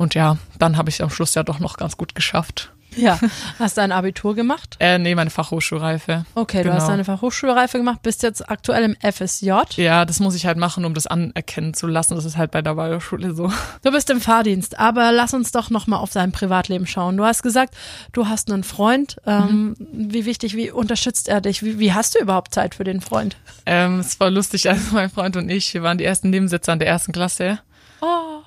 Speaker 3: Und ja, dann habe ich es am Schluss ja doch noch ganz gut geschafft.
Speaker 1: Ja. [LAUGHS] Hast du ein Abitur gemacht?
Speaker 3: Äh, nee, meine Fachhochschulreife.
Speaker 1: Okay,
Speaker 3: Genau.
Speaker 1: du hast deine Fachhochschulreife gemacht, bist jetzt aktuell im FSJ.
Speaker 3: Ja, das muss ich halt machen, um das anerkennen zu lassen. Das ist halt bei der Waldorfschule so.
Speaker 1: Du bist im Fahrdienst, aber lass uns doch noch mal auf dein Privatleben schauen. Du hast gesagt, du hast einen Freund. Ähm, Wie wichtig, wie unterstützt er dich? Wie, wie hast du überhaupt Zeit für den Freund?
Speaker 3: Ähm, es war lustig, [LAUGHS] also mein Freund und ich, wir waren die ersten Nebensitzer in der ersten Klasse.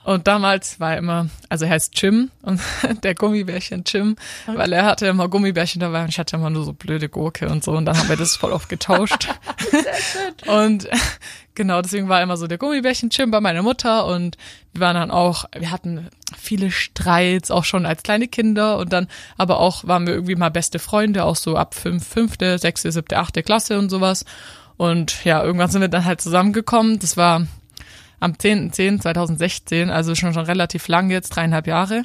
Speaker 3: Und damals war er immer, also er heißt Jim und [LAUGHS] der Gummibärchen Jim, weil er hatte immer Gummibärchen dabei und ich hatte immer nur so blöde Gurke und so und dann haben wir das voll oft getauscht. [LAUGHS] [LAUGHS] Und genau, deswegen war immer so der Gummibärchen Jim bei meiner Mutter und wir waren dann auch, wir hatten viele Streits, auch schon als kleine Kinder und dann aber auch waren wir irgendwie mal beste Freunde, auch so ab fünf, fünfte, sechste, siebte, achte Klasse und sowas. Und ja, irgendwann sind wir dann halt zusammengekommen. Das war am 10.10.2016, also schon schon relativ lang jetzt, dreieinhalb Jahre.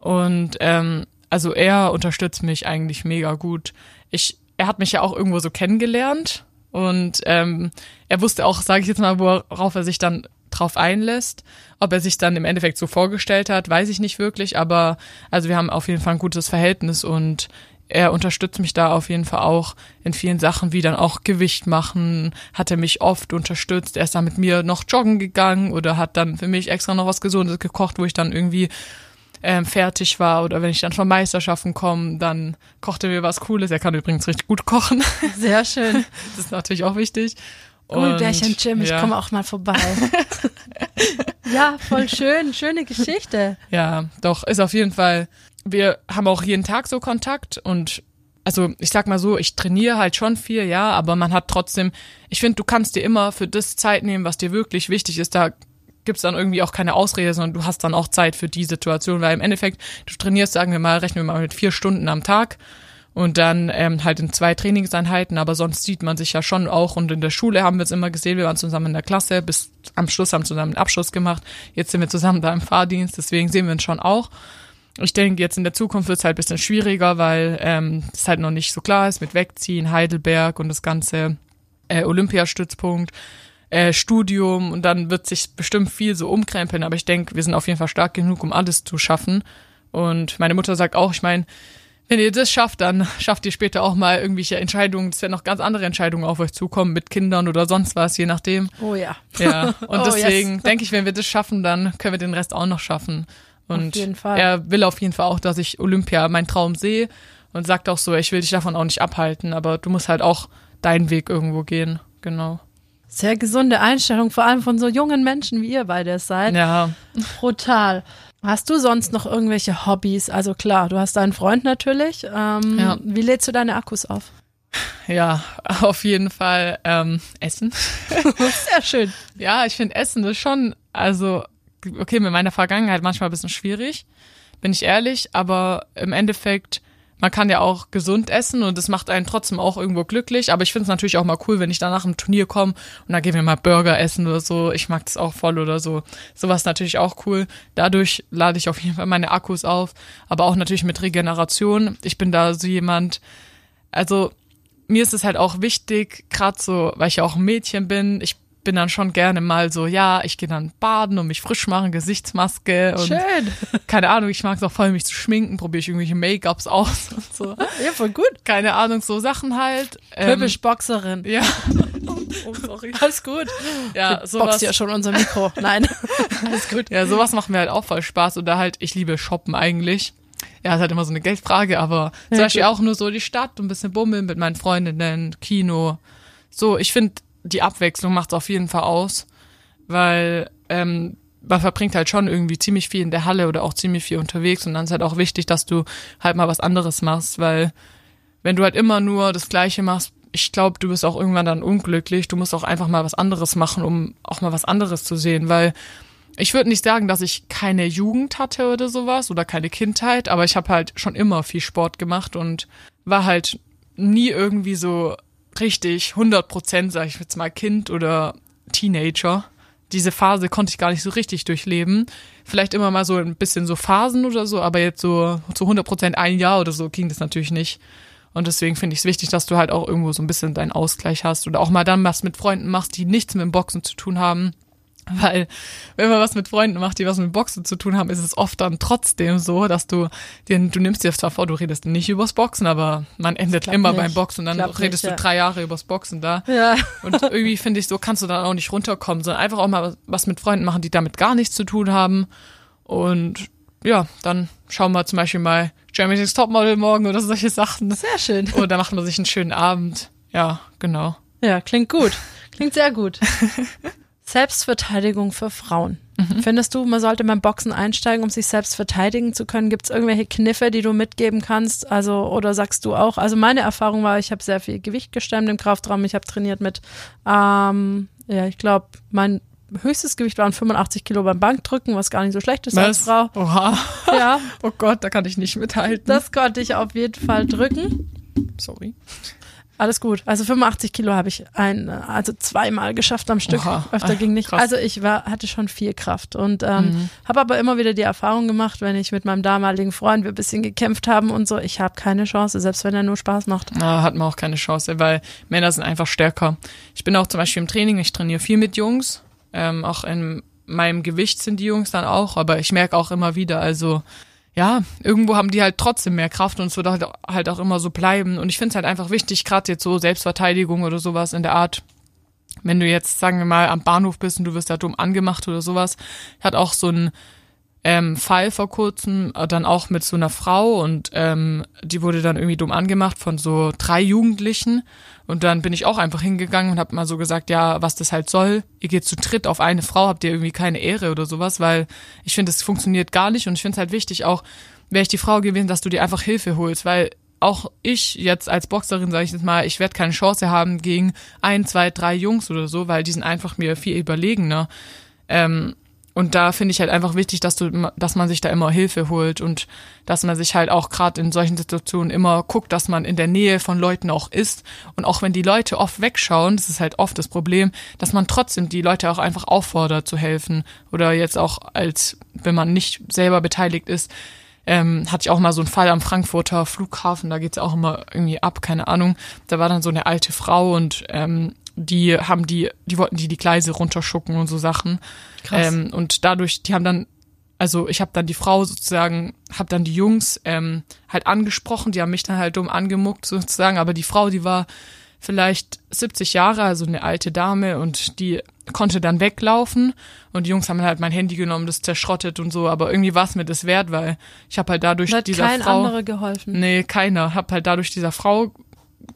Speaker 3: Und ähm, also er unterstützt mich eigentlich mega gut. Ich, er hat mich ja auch irgendwo so kennengelernt und ähm, er wusste auch, sage ich jetzt mal, worauf er sich dann drauf einlässt. Ob er sich dann im Endeffekt so vorgestellt hat, weiß ich nicht wirklich, aber also wir haben auf jeden Fall ein gutes Verhältnis und er unterstützt mich da auf jeden Fall auch in vielen Sachen, wie dann auch Gewicht machen, hat er mich oft unterstützt. Er ist dann mit mir noch joggen gegangen oder hat dann für mich extra noch was Gesundes gekocht, wo ich dann irgendwie ähm, fertig war oder wenn ich dann von Meisterschaften komme, dann kocht er mir was Cooles. Er kann übrigens richtig gut kochen. [LAUGHS]
Speaker 1: Sehr schön.
Speaker 3: Das ist natürlich auch wichtig.
Speaker 1: Gummibärchen Jim, ich
Speaker 3: ja,
Speaker 1: komme auch mal vorbei. [LAUGHS] ja, voll schön, schöne Geschichte.
Speaker 3: Ja, doch, ist auf jeden Fall. Wir haben auch jeden Tag so Kontakt und also ich sag mal so, ich trainiere halt schon viel, ja, aber man hat trotzdem, ich finde, du kannst dir immer für das Zeit nehmen, was dir wirklich wichtig ist. Da gibt's dann irgendwie auch keine Ausrede, sondern du hast dann auch Zeit für die Situation, weil im Endeffekt, du trainierst, sagen wir mal, rechnen wir mal mit vier Stunden am Tag und dann ähm, halt in zwei Trainingseinheiten, aber sonst sieht man sich ja schon auch und in der Schule haben wir es immer gesehen, wir waren zusammen in der Klasse, bis am Schluss haben zusammen einen Abschluss gemacht, jetzt sind wir zusammen da im Fahrdienst, deswegen sehen wir uns schon auch. Ich denke, jetzt in der Zukunft wird es halt ein bisschen schwieriger, weil ähm, es halt noch nicht so klar ist mit Wegziehen, Heidelberg und das ganze äh, Olympiastützpunkt, äh, Studium und dann wird sich bestimmt viel so umkrempeln, aber ich denke, wir sind auf jeden Fall stark genug, um alles zu schaffen. Und meine Mutter sagt auch, ich meine, wenn ihr das schafft, dann [LAUGHS] schafft ihr später auch mal irgendwelche Entscheidungen, es werden noch ganz andere Entscheidungen auf euch zukommen, mit Kindern oder sonst was, je nachdem.
Speaker 1: Oh ja.
Speaker 3: Ja, [LAUGHS] und
Speaker 1: Oh,
Speaker 3: deswegen
Speaker 1: yes.
Speaker 3: denke ich, wenn wir das schaffen, dann können wir den Rest auch noch schaffen. Und er will auf jeden Fall auch, dass ich Olympia meinen Traum sehe und sagt auch so, ich will dich davon auch nicht abhalten, aber du musst halt auch deinen Weg irgendwo gehen. Genau.
Speaker 1: Sehr gesunde Einstellung, vor allem von so jungen Menschen, wie ihr beide es seid.
Speaker 3: Ja,
Speaker 1: Brutal. Hast du sonst noch irgendwelche Hobbys? Also klar, du hast deinen Freund natürlich. Ähm,
Speaker 3: Ja.
Speaker 1: Wie lädst du deine Akkus auf?
Speaker 3: ja, [LAUGHS] auf jeden Fall ähm, Essen. [LAUGHS]
Speaker 1: Sehr schön.
Speaker 3: Ja, ich finde Essen ist schon, also, okay, mit meiner Vergangenheit manchmal ein bisschen schwierig, bin ich ehrlich, aber im Endeffekt, man kann ja auch gesund essen und das macht einen trotzdem auch irgendwo glücklich, aber ich finde es natürlich auch mal cool, wenn ich dann nach dem Turnier komme und dann gehen wir mal Burger essen oder so, ich mag das auch voll oder so. Sowas natürlich auch cool. Dadurch lade ich auf jeden Fall meine Akkus auf, aber auch natürlich mit Regeneration. Ich bin da so jemand, also mir ist es halt auch wichtig, gerade so, weil ich ja auch ein Mädchen bin, ich bin dann schon gerne mal so, ja, ich gehe dann baden und mich frisch machen, Gesichtsmaske und
Speaker 1: Schön. [LAUGHS]
Speaker 3: keine Ahnung, ich mag es auch voll, mich zu schminken, probiere ich irgendwelche Make-ups aus [LAUGHS] und so.
Speaker 1: Ja, voll gut.
Speaker 3: Keine Ahnung, so Sachen halt. Ähm,
Speaker 1: Typisch Boxerin.
Speaker 3: Ja. [LAUGHS] Oh, sorry.
Speaker 1: Alles gut.
Speaker 3: Ja,
Speaker 1: Boxt
Speaker 3: sowas,
Speaker 1: ja schon unser Mikro. Nein. Alles gut.
Speaker 3: ja, sowas macht mir halt auch voll Spaß oder halt, ich liebe Shoppen eigentlich. Ja, ist halt immer so eine Geldfrage, aber zum
Speaker 1: Ja,
Speaker 3: Beispiel
Speaker 1: gut.
Speaker 3: auch nur so die Stadt, ein bisschen bummeln mit meinen Freundinnen, Kino. So, ich finde, die Abwechslung macht's auf jeden Fall aus, weil ähm, man verbringt halt schon irgendwie ziemlich viel in der Halle oder auch ziemlich viel unterwegs und dann ist halt auch wichtig, dass du halt mal was anderes machst, weil wenn du halt immer nur das Gleiche machst, ich glaube, du bist auch irgendwann dann unglücklich. Du musst auch einfach mal was anderes machen, um auch mal was anderes zu sehen, weil ich würde nicht sagen, dass ich keine Jugend hatte oder sowas oder keine Kindheit, aber ich habe halt schon immer viel Sport gemacht und war halt nie irgendwie so richtig 100 Prozent, sag ich jetzt mal, Kind oder Teenager. Diese Phase konnte ich gar nicht so richtig durchleben. Vielleicht immer mal so ein bisschen so Phasen oder so, aber jetzt so zu 100 Prozent ein Jahr oder so ging das natürlich nicht. Und deswegen finde ich es wichtig, dass du halt auch irgendwo so ein bisschen deinen Ausgleich hast oder auch mal dann was mit Freunden machst, die nichts mit dem Boxen zu tun haben. [LAUGHS] Weil, wenn man was mit Freunden macht, die was mit Boxen zu tun haben, ist es oft dann trotzdem so, dass du, dir, du nimmst dir zwar vor, du redest nicht übers Boxen, aber man endet immer
Speaker 1: nicht.
Speaker 3: beim Boxen und dann
Speaker 1: Klappt
Speaker 3: redest
Speaker 1: nicht,
Speaker 3: du
Speaker 1: ja.
Speaker 3: drei Jahre übers Boxen da.
Speaker 1: Ja.
Speaker 3: Und irgendwie finde ich, so kannst du dann auch nicht runterkommen, sondern einfach auch mal was mit Freunden machen, die damit gar nichts zu tun haben. Und ja, dann schauen wir zum Beispiel mal Germany's Topmodel morgen oder solche Sachen.
Speaker 1: Sehr schön.
Speaker 3: Oder macht man sich einen schönen Abend. Ja, genau.
Speaker 1: Ja, klingt gut. Klingt sehr gut. [LAUGHS] Selbstverteidigung für Frauen. Findest du, man sollte beim Boxen einsteigen, um sich selbst verteidigen zu können? Gibt es irgendwelche Kniffe, die du mitgeben kannst? Also, oder sagst du auch? Also meine Erfahrung war, ich habe sehr viel Gewicht gestemmt im Kraftraum. Ich habe trainiert mit, ähm, ja, ich glaube, mein höchstes Gewicht waren 85 Kilo beim Bankdrücken, was gar nicht so schlecht ist als Frau.
Speaker 3: Oha.
Speaker 1: Ja, [LAUGHS]
Speaker 3: Oh Gott, da kann ich nicht mithalten.
Speaker 1: das konnte ich auf jeden Fall drücken.
Speaker 3: Sorry.
Speaker 1: Alles gut. Also 85 Kilo habe ich ein, also zweimal geschafft am Stück.
Speaker 3: Oha.
Speaker 1: Öfter ging nicht.
Speaker 3: krass.
Speaker 1: Also ich war, hatte schon viel Kraft und ähm,
Speaker 3: Mhm.
Speaker 1: habe aber immer wieder die Erfahrung gemacht, wenn ich mit meinem damaligen Freund wir ein bisschen gekämpft haben und so, ich habe keine Chance, selbst wenn er nur Spaß macht.
Speaker 3: Na, hat man auch keine Chance, weil Männer sind einfach stärker. Ich bin auch zum Beispiel im Training, ich trainiere viel mit Jungs. Ähm, auch in meinem Gewicht sind die Jungs dann auch, aber ich merke auch immer wieder, also ja, irgendwo haben die halt trotzdem mehr Kraft und es wird halt, halt auch immer so bleiben. Und ich finde es halt einfach wichtig, gerade jetzt so Selbstverteidigung oder sowas in der Art. Wenn du jetzt, sagen wir mal, am Bahnhof bist und du wirst da dumm angemacht oder sowas, hat auch so ein ähm, Fall vor kurzem, äh, dann auch mit so einer Frau und ähm, die wurde dann irgendwie dumm angemacht von so drei Jugendlichen. Und dann bin ich auch einfach hingegangen und habe mal so gesagt, ja, was das halt soll, ihr geht zu dritt auf eine Frau, habt ihr irgendwie keine Ehre oder sowas, weil ich finde, das funktioniert gar nicht. Und ich finde es halt wichtig auch, wäre ich die Frau gewesen, dass du dir einfach Hilfe holst, weil auch ich jetzt als Boxerin, sage ich jetzt mal, ich werde keine Chance haben gegen ein, zwei, drei Jungs oder so, weil die sind einfach mir viel überlegener. Ähm, und da finde ich halt einfach wichtig, dass du, dass man sich da immer Hilfe holt und dass man sich halt auch gerade in solchen Situationen immer guckt, dass man in der Nähe von Leuten auch ist. Und auch wenn die Leute oft wegschauen, das ist halt oft das Problem, dass man trotzdem die Leute auch einfach auffordert zu helfen. Oder jetzt auch als, wenn man nicht selber beteiligt ist, ähm, hatte ich auch mal so einen Fall am Frankfurter Flughafen, da geht's auch immer irgendwie ab, keine Ahnung. Da war dann so eine alte Frau und ähm, die haben die, die wollten die die Gleise runterschucken und so Sachen.
Speaker 1: Krass.
Speaker 3: Ähm, und dadurch, die haben dann, also ich habe dann die Frau sozusagen, habe dann die Jungs ähm, halt angesprochen, die haben mich dann halt dumm angemuckt sozusagen, aber die Frau, die war vielleicht 70 Jahre, also eine alte Dame und die konnte dann weglaufen und die Jungs haben halt mein Handy genommen, das zerschrottet und so, aber irgendwie war es mir das wert, weil ich habe halt dadurch
Speaker 1: Hat
Speaker 3: dieser
Speaker 1: kein
Speaker 3: Frau
Speaker 1: anderer geholfen.
Speaker 3: Nee, keiner. Hab halt dadurch dieser Frau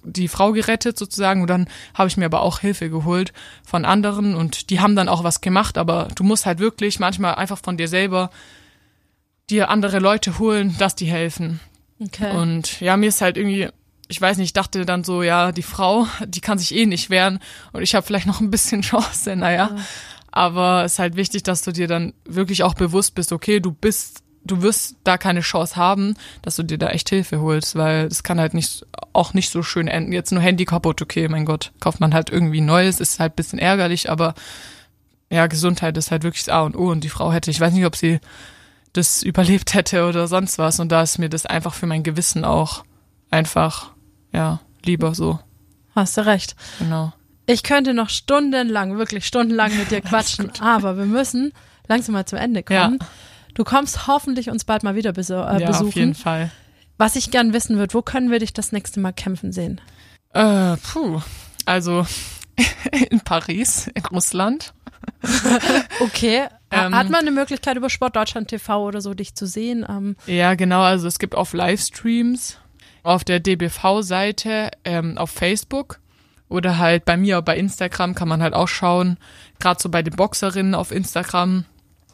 Speaker 3: die Frau gerettet sozusagen und dann habe ich mir aber auch Hilfe geholt von anderen und die haben dann auch was gemacht, aber du musst halt wirklich manchmal einfach von dir selber dir andere Leute holen, dass die helfen.
Speaker 1: Okay.
Speaker 3: Und ja, mir ist halt irgendwie, ich weiß nicht, ich dachte dann so, ja, die Frau, die kann sich eh nicht wehren und ich habe vielleicht noch ein bisschen [LAUGHS] Chance, naja. Aber es ist halt wichtig, dass du dir dann wirklich auch bewusst bist, okay, du bist, du wirst da keine Chance haben, dass du dir da echt Hilfe holst, weil es kann halt nicht, auch nicht so schön enden. Jetzt nur Handy kaputt, okay, mein Gott, kauft man halt irgendwie Neues, ist halt ein bisschen ärgerlich, aber ja, Gesundheit ist halt wirklich das A und O und die Frau hätte, ich weiß nicht, ob sie das überlebt hätte oder sonst was und da ist mir das einfach für mein Gewissen auch einfach, ja, lieber so,
Speaker 1: Hast du recht.
Speaker 3: genau.
Speaker 1: Ich könnte noch stundenlang, wirklich stundenlang mit dir [LAUGHS] quatschen, aber wir müssen langsam mal zum Ende kommen. Du kommst hoffentlich uns bald mal wieder beso äh,
Speaker 3: ja,
Speaker 1: besuchen.
Speaker 3: auf jeden Fall.
Speaker 1: Was ich gern wissen würde, wo können wir dich das nächste Mal kämpfen sehen?
Speaker 3: Äh, puh, also [LAUGHS] in Paris, in Russland. [LAUGHS]
Speaker 1: Okay.
Speaker 3: Ähm,
Speaker 1: Hat man eine Möglichkeit über Sport Deutschland TV oder so dich zu sehen? Ähm,
Speaker 3: Ja, genau, also es gibt auf Livestreams auf der DBV-Seite, ähm, auf Facebook oder halt bei mir bei Instagram kann man halt auch schauen, gerade so bei den Boxerinnen auf Instagram,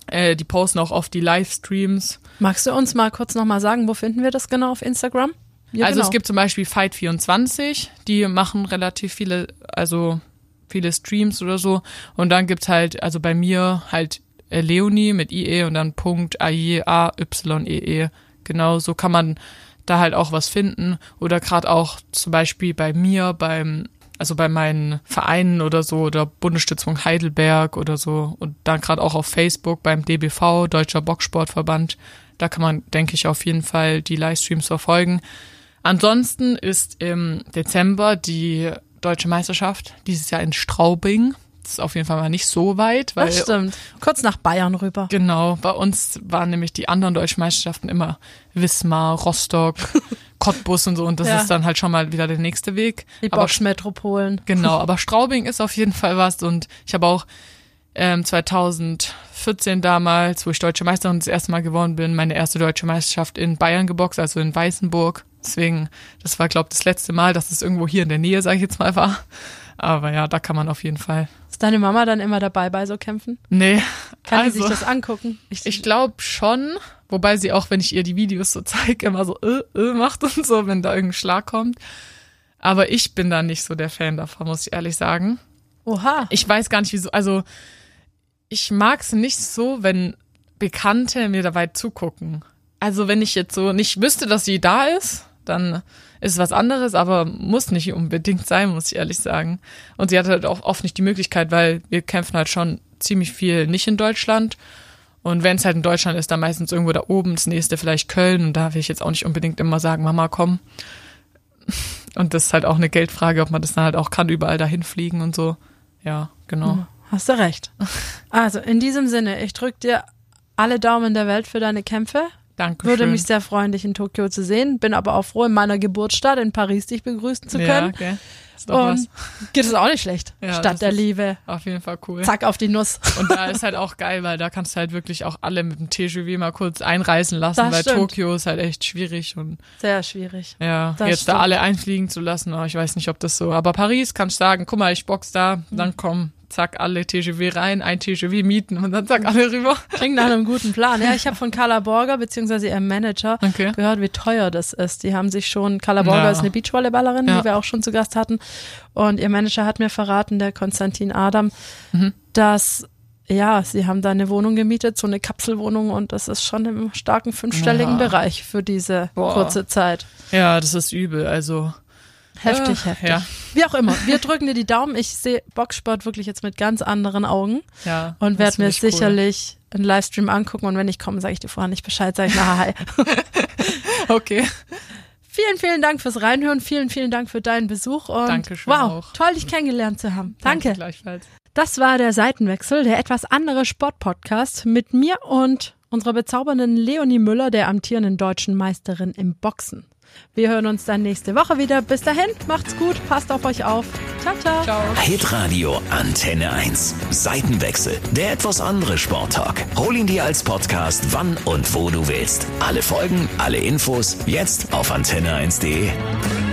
Speaker 3: äh, die posten auch oft die Livestreams.
Speaker 1: magst du uns mal kurz nochmal sagen, wo finden wir das genau auf Instagram? Ja,
Speaker 3: also
Speaker 1: genau.
Speaker 3: es gibt zum Beispiel Fight24, die machen relativ viele, also viele Streams oder so. Und dann gibt's halt, also bei mir halt äh, Leonie mit IE und dann Punkt AIE, A, Y, E, E. Genau, so kann man da halt auch was finden. Oder gerade auch zum Beispiel bei mir, beim, also bei meinen Vereinen oder so, oder Bundesstützung Heidelberg oder so. Und dann gerade auch auf Facebook beim DBV, Deutscher Boxsportverband. Da kann man, denke ich, auf jeden Fall die Livestreams verfolgen. Ansonsten ist im Dezember die deutsche Meisterschaft, dieses Jahr in Straubing. Jetzt auf jeden Fall mal nicht so weit, weil
Speaker 1: Das stimmt. Kurz nach Bayern rüber.
Speaker 3: genau, bei uns waren nämlich die anderen deutschen Meisterschaften immer Wismar, Rostock, [LAUGHS] Cottbus und so und das
Speaker 1: Ja.
Speaker 3: ist dann halt schon mal wieder der nächste Weg.
Speaker 1: Die Bosch-Metropolen.
Speaker 3: Genau, [LAUGHS] aber Straubing ist auf jeden Fall was und ich habe auch ähm, 2014 damals, wo ich deutsche Meisterin das erste Mal geworden bin, meine erste deutsche Meisterschaft in Bayern geboxt, also in Weißenburg. Deswegen, das war, glaube ich, das letzte Mal, dass es irgendwo hier in der Nähe, sage ich jetzt mal, war. Aber ja, da kann man auf jeden Fall.
Speaker 1: Ist deine Mama dann immer dabei bei so Kämpfen?
Speaker 3: Nee,
Speaker 1: Kann
Speaker 3: also,
Speaker 1: sie sich das angucken?
Speaker 3: ich glaube schon, wobei sie auch, wenn ich ihr die Videos so zeige, immer so äh, äh macht und so, wenn da irgendein Schlag kommt. Aber ich bin da nicht so der Fan davon, muss ich ehrlich sagen.
Speaker 1: Oha.
Speaker 3: ich weiß gar nicht wieso, also ich mag es nicht so, wenn Bekannte mir dabei zugucken. Also wenn ich jetzt so nicht wüsste, dass sie da ist, dann ist es was anderes, aber muss nicht unbedingt sein, muss ich ehrlich sagen. Und sie hat halt auch oft nicht die Möglichkeit, weil wir kämpfen halt schon ziemlich viel nicht in Deutschland. Und wenn es halt in Deutschland ist, dann meistens irgendwo da oben, das nächste vielleicht Köln. Und da will ich jetzt auch nicht unbedingt immer sagen, Mama, komm. Und das ist halt auch eine Geldfrage, ob man das dann halt auch kann, überall dahin fliegen und so. Ja, genau.
Speaker 1: Hast du recht. [LAUGHS] Also, in diesem Sinne, ich drücke dir alle Daumen der Welt für deine Kämpfe.
Speaker 3: Danke
Speaker 1: Würde mich sehr freuen, dich in Tokio zu sehen. Bin aber auch froh, in meiner Geburtsstadt in Paris dich begrüßen zu
Speaker 3: Ja,
Speaker 1: können.
Speaker 3: okay. Ist doch was.
Speaker 1: Und geht es auch nicht schlecht.
Speaker 3: Ja,
Speaker 1: Stadt der Liebe.
Speaker 3: Auf jeden Fall cool.
Speaker 1: Zack auf die Nuss.
Speaker 3: Und da ist halt auch geil, weil da kannst du halt wirklich auch alle mit dem TGV mal kurz einreisen lassen,
Speaker 1: Das
Speaker 3: weil
Speaker 1: stimmt.
Speaker 3: Tokio ist halt echt schwierig und
Speaker 1: Sehr schwierig.
Speaker 3: ja,
Speaker 1: Das
Speaker 3: jetzt
Speaker 1: stimmt.
Speaker 3: da alle einfliegen zu lassen, oh, ich weiß nicht, ob das so, aber Paris kannst du sagen, guck mal, ich box da, dann komm, zack, alle TGV rein, ein TGV mieten und dann zack, alle rüber.
Speaker 1: Klingt nach einem guten Plan. Ja, ich habe von Carla Borger beziehungsweise ihrem Manager
Speaker 3: Okay.
Speaker 1: gehört, wie teuer das ist. Die haben sich schon, Carla Borger
Speaker 3: Ja.
Speaker 1: ist eine Beachvolleyballerin,
Speaker 3: Ja.
Speaker 1: die wir auch schon zu Gast hatten. Und ihr Manager hat mir verraten, der Konstantin Adam,
Speaker 3: Mhm.
Speaker 1: dass ja, sie haben da eine Wohnung gemietet, so eine Kapselwohnung und das ist schon im starken fünfstelligen
Speaker 3: Ja.
Speaker 1: Bereich für diese
Speaker 3: Boah.
Speaker 1: kurze Zeit.
Speaker 3: Ja, das ist übel, also.
Speaker 1: Heftig,
Speaker 3: äh,
Speaker 1: heftig.
Speaker 3: Ja,
Speaker 1: Wie auch immer, wir drücken dir die Daumen. Ich sehe Boxsport wirklich jetzt mit ganz anderen Augen
Speaker 3: ja.
Speaker 1: und werde mir
Speaker 3: find ich cool.
Speaker 1: sicherlich einen Livestream angucken und wenn ich komme, sage ich dir vorher nicht Bescheid, sage ich nachher hi. [LAUGHS]
Speaker 3: Okay.
Speaker 1: Vielen, vielen Dank fürs Reinhören. Vielen, vielen Dank für deinen Besuch. Und
Speaker 3: Dankeschön
Speaker 1: wow,
Speaker 3: auch.
Speaker 1: toll, dich kennengelernt zu haben. Danke.
Speaker 3: gleichfalls.
Speaker 1: Das war der Seitenwechsel, der etwas andere Sportpodcast mit mir und unserer bezaubernden Leonie Müller, der amtierenden deutschen Meisterin im Boxen. Wir hören uns dann nächste Woche wieder. Bis dahin, macht's gut, passt auf euch auf. Ciao, ciao.
Speaker 3: Ciao.
Speaker 2: Hitradio Antenne 1. Seitenwechsel. Der etwas andere Sporttalk. Hol ihn dir als Podcast, wann und wo du willst. Alle Folgen, alle Infos, jetzt auf antenne1.de.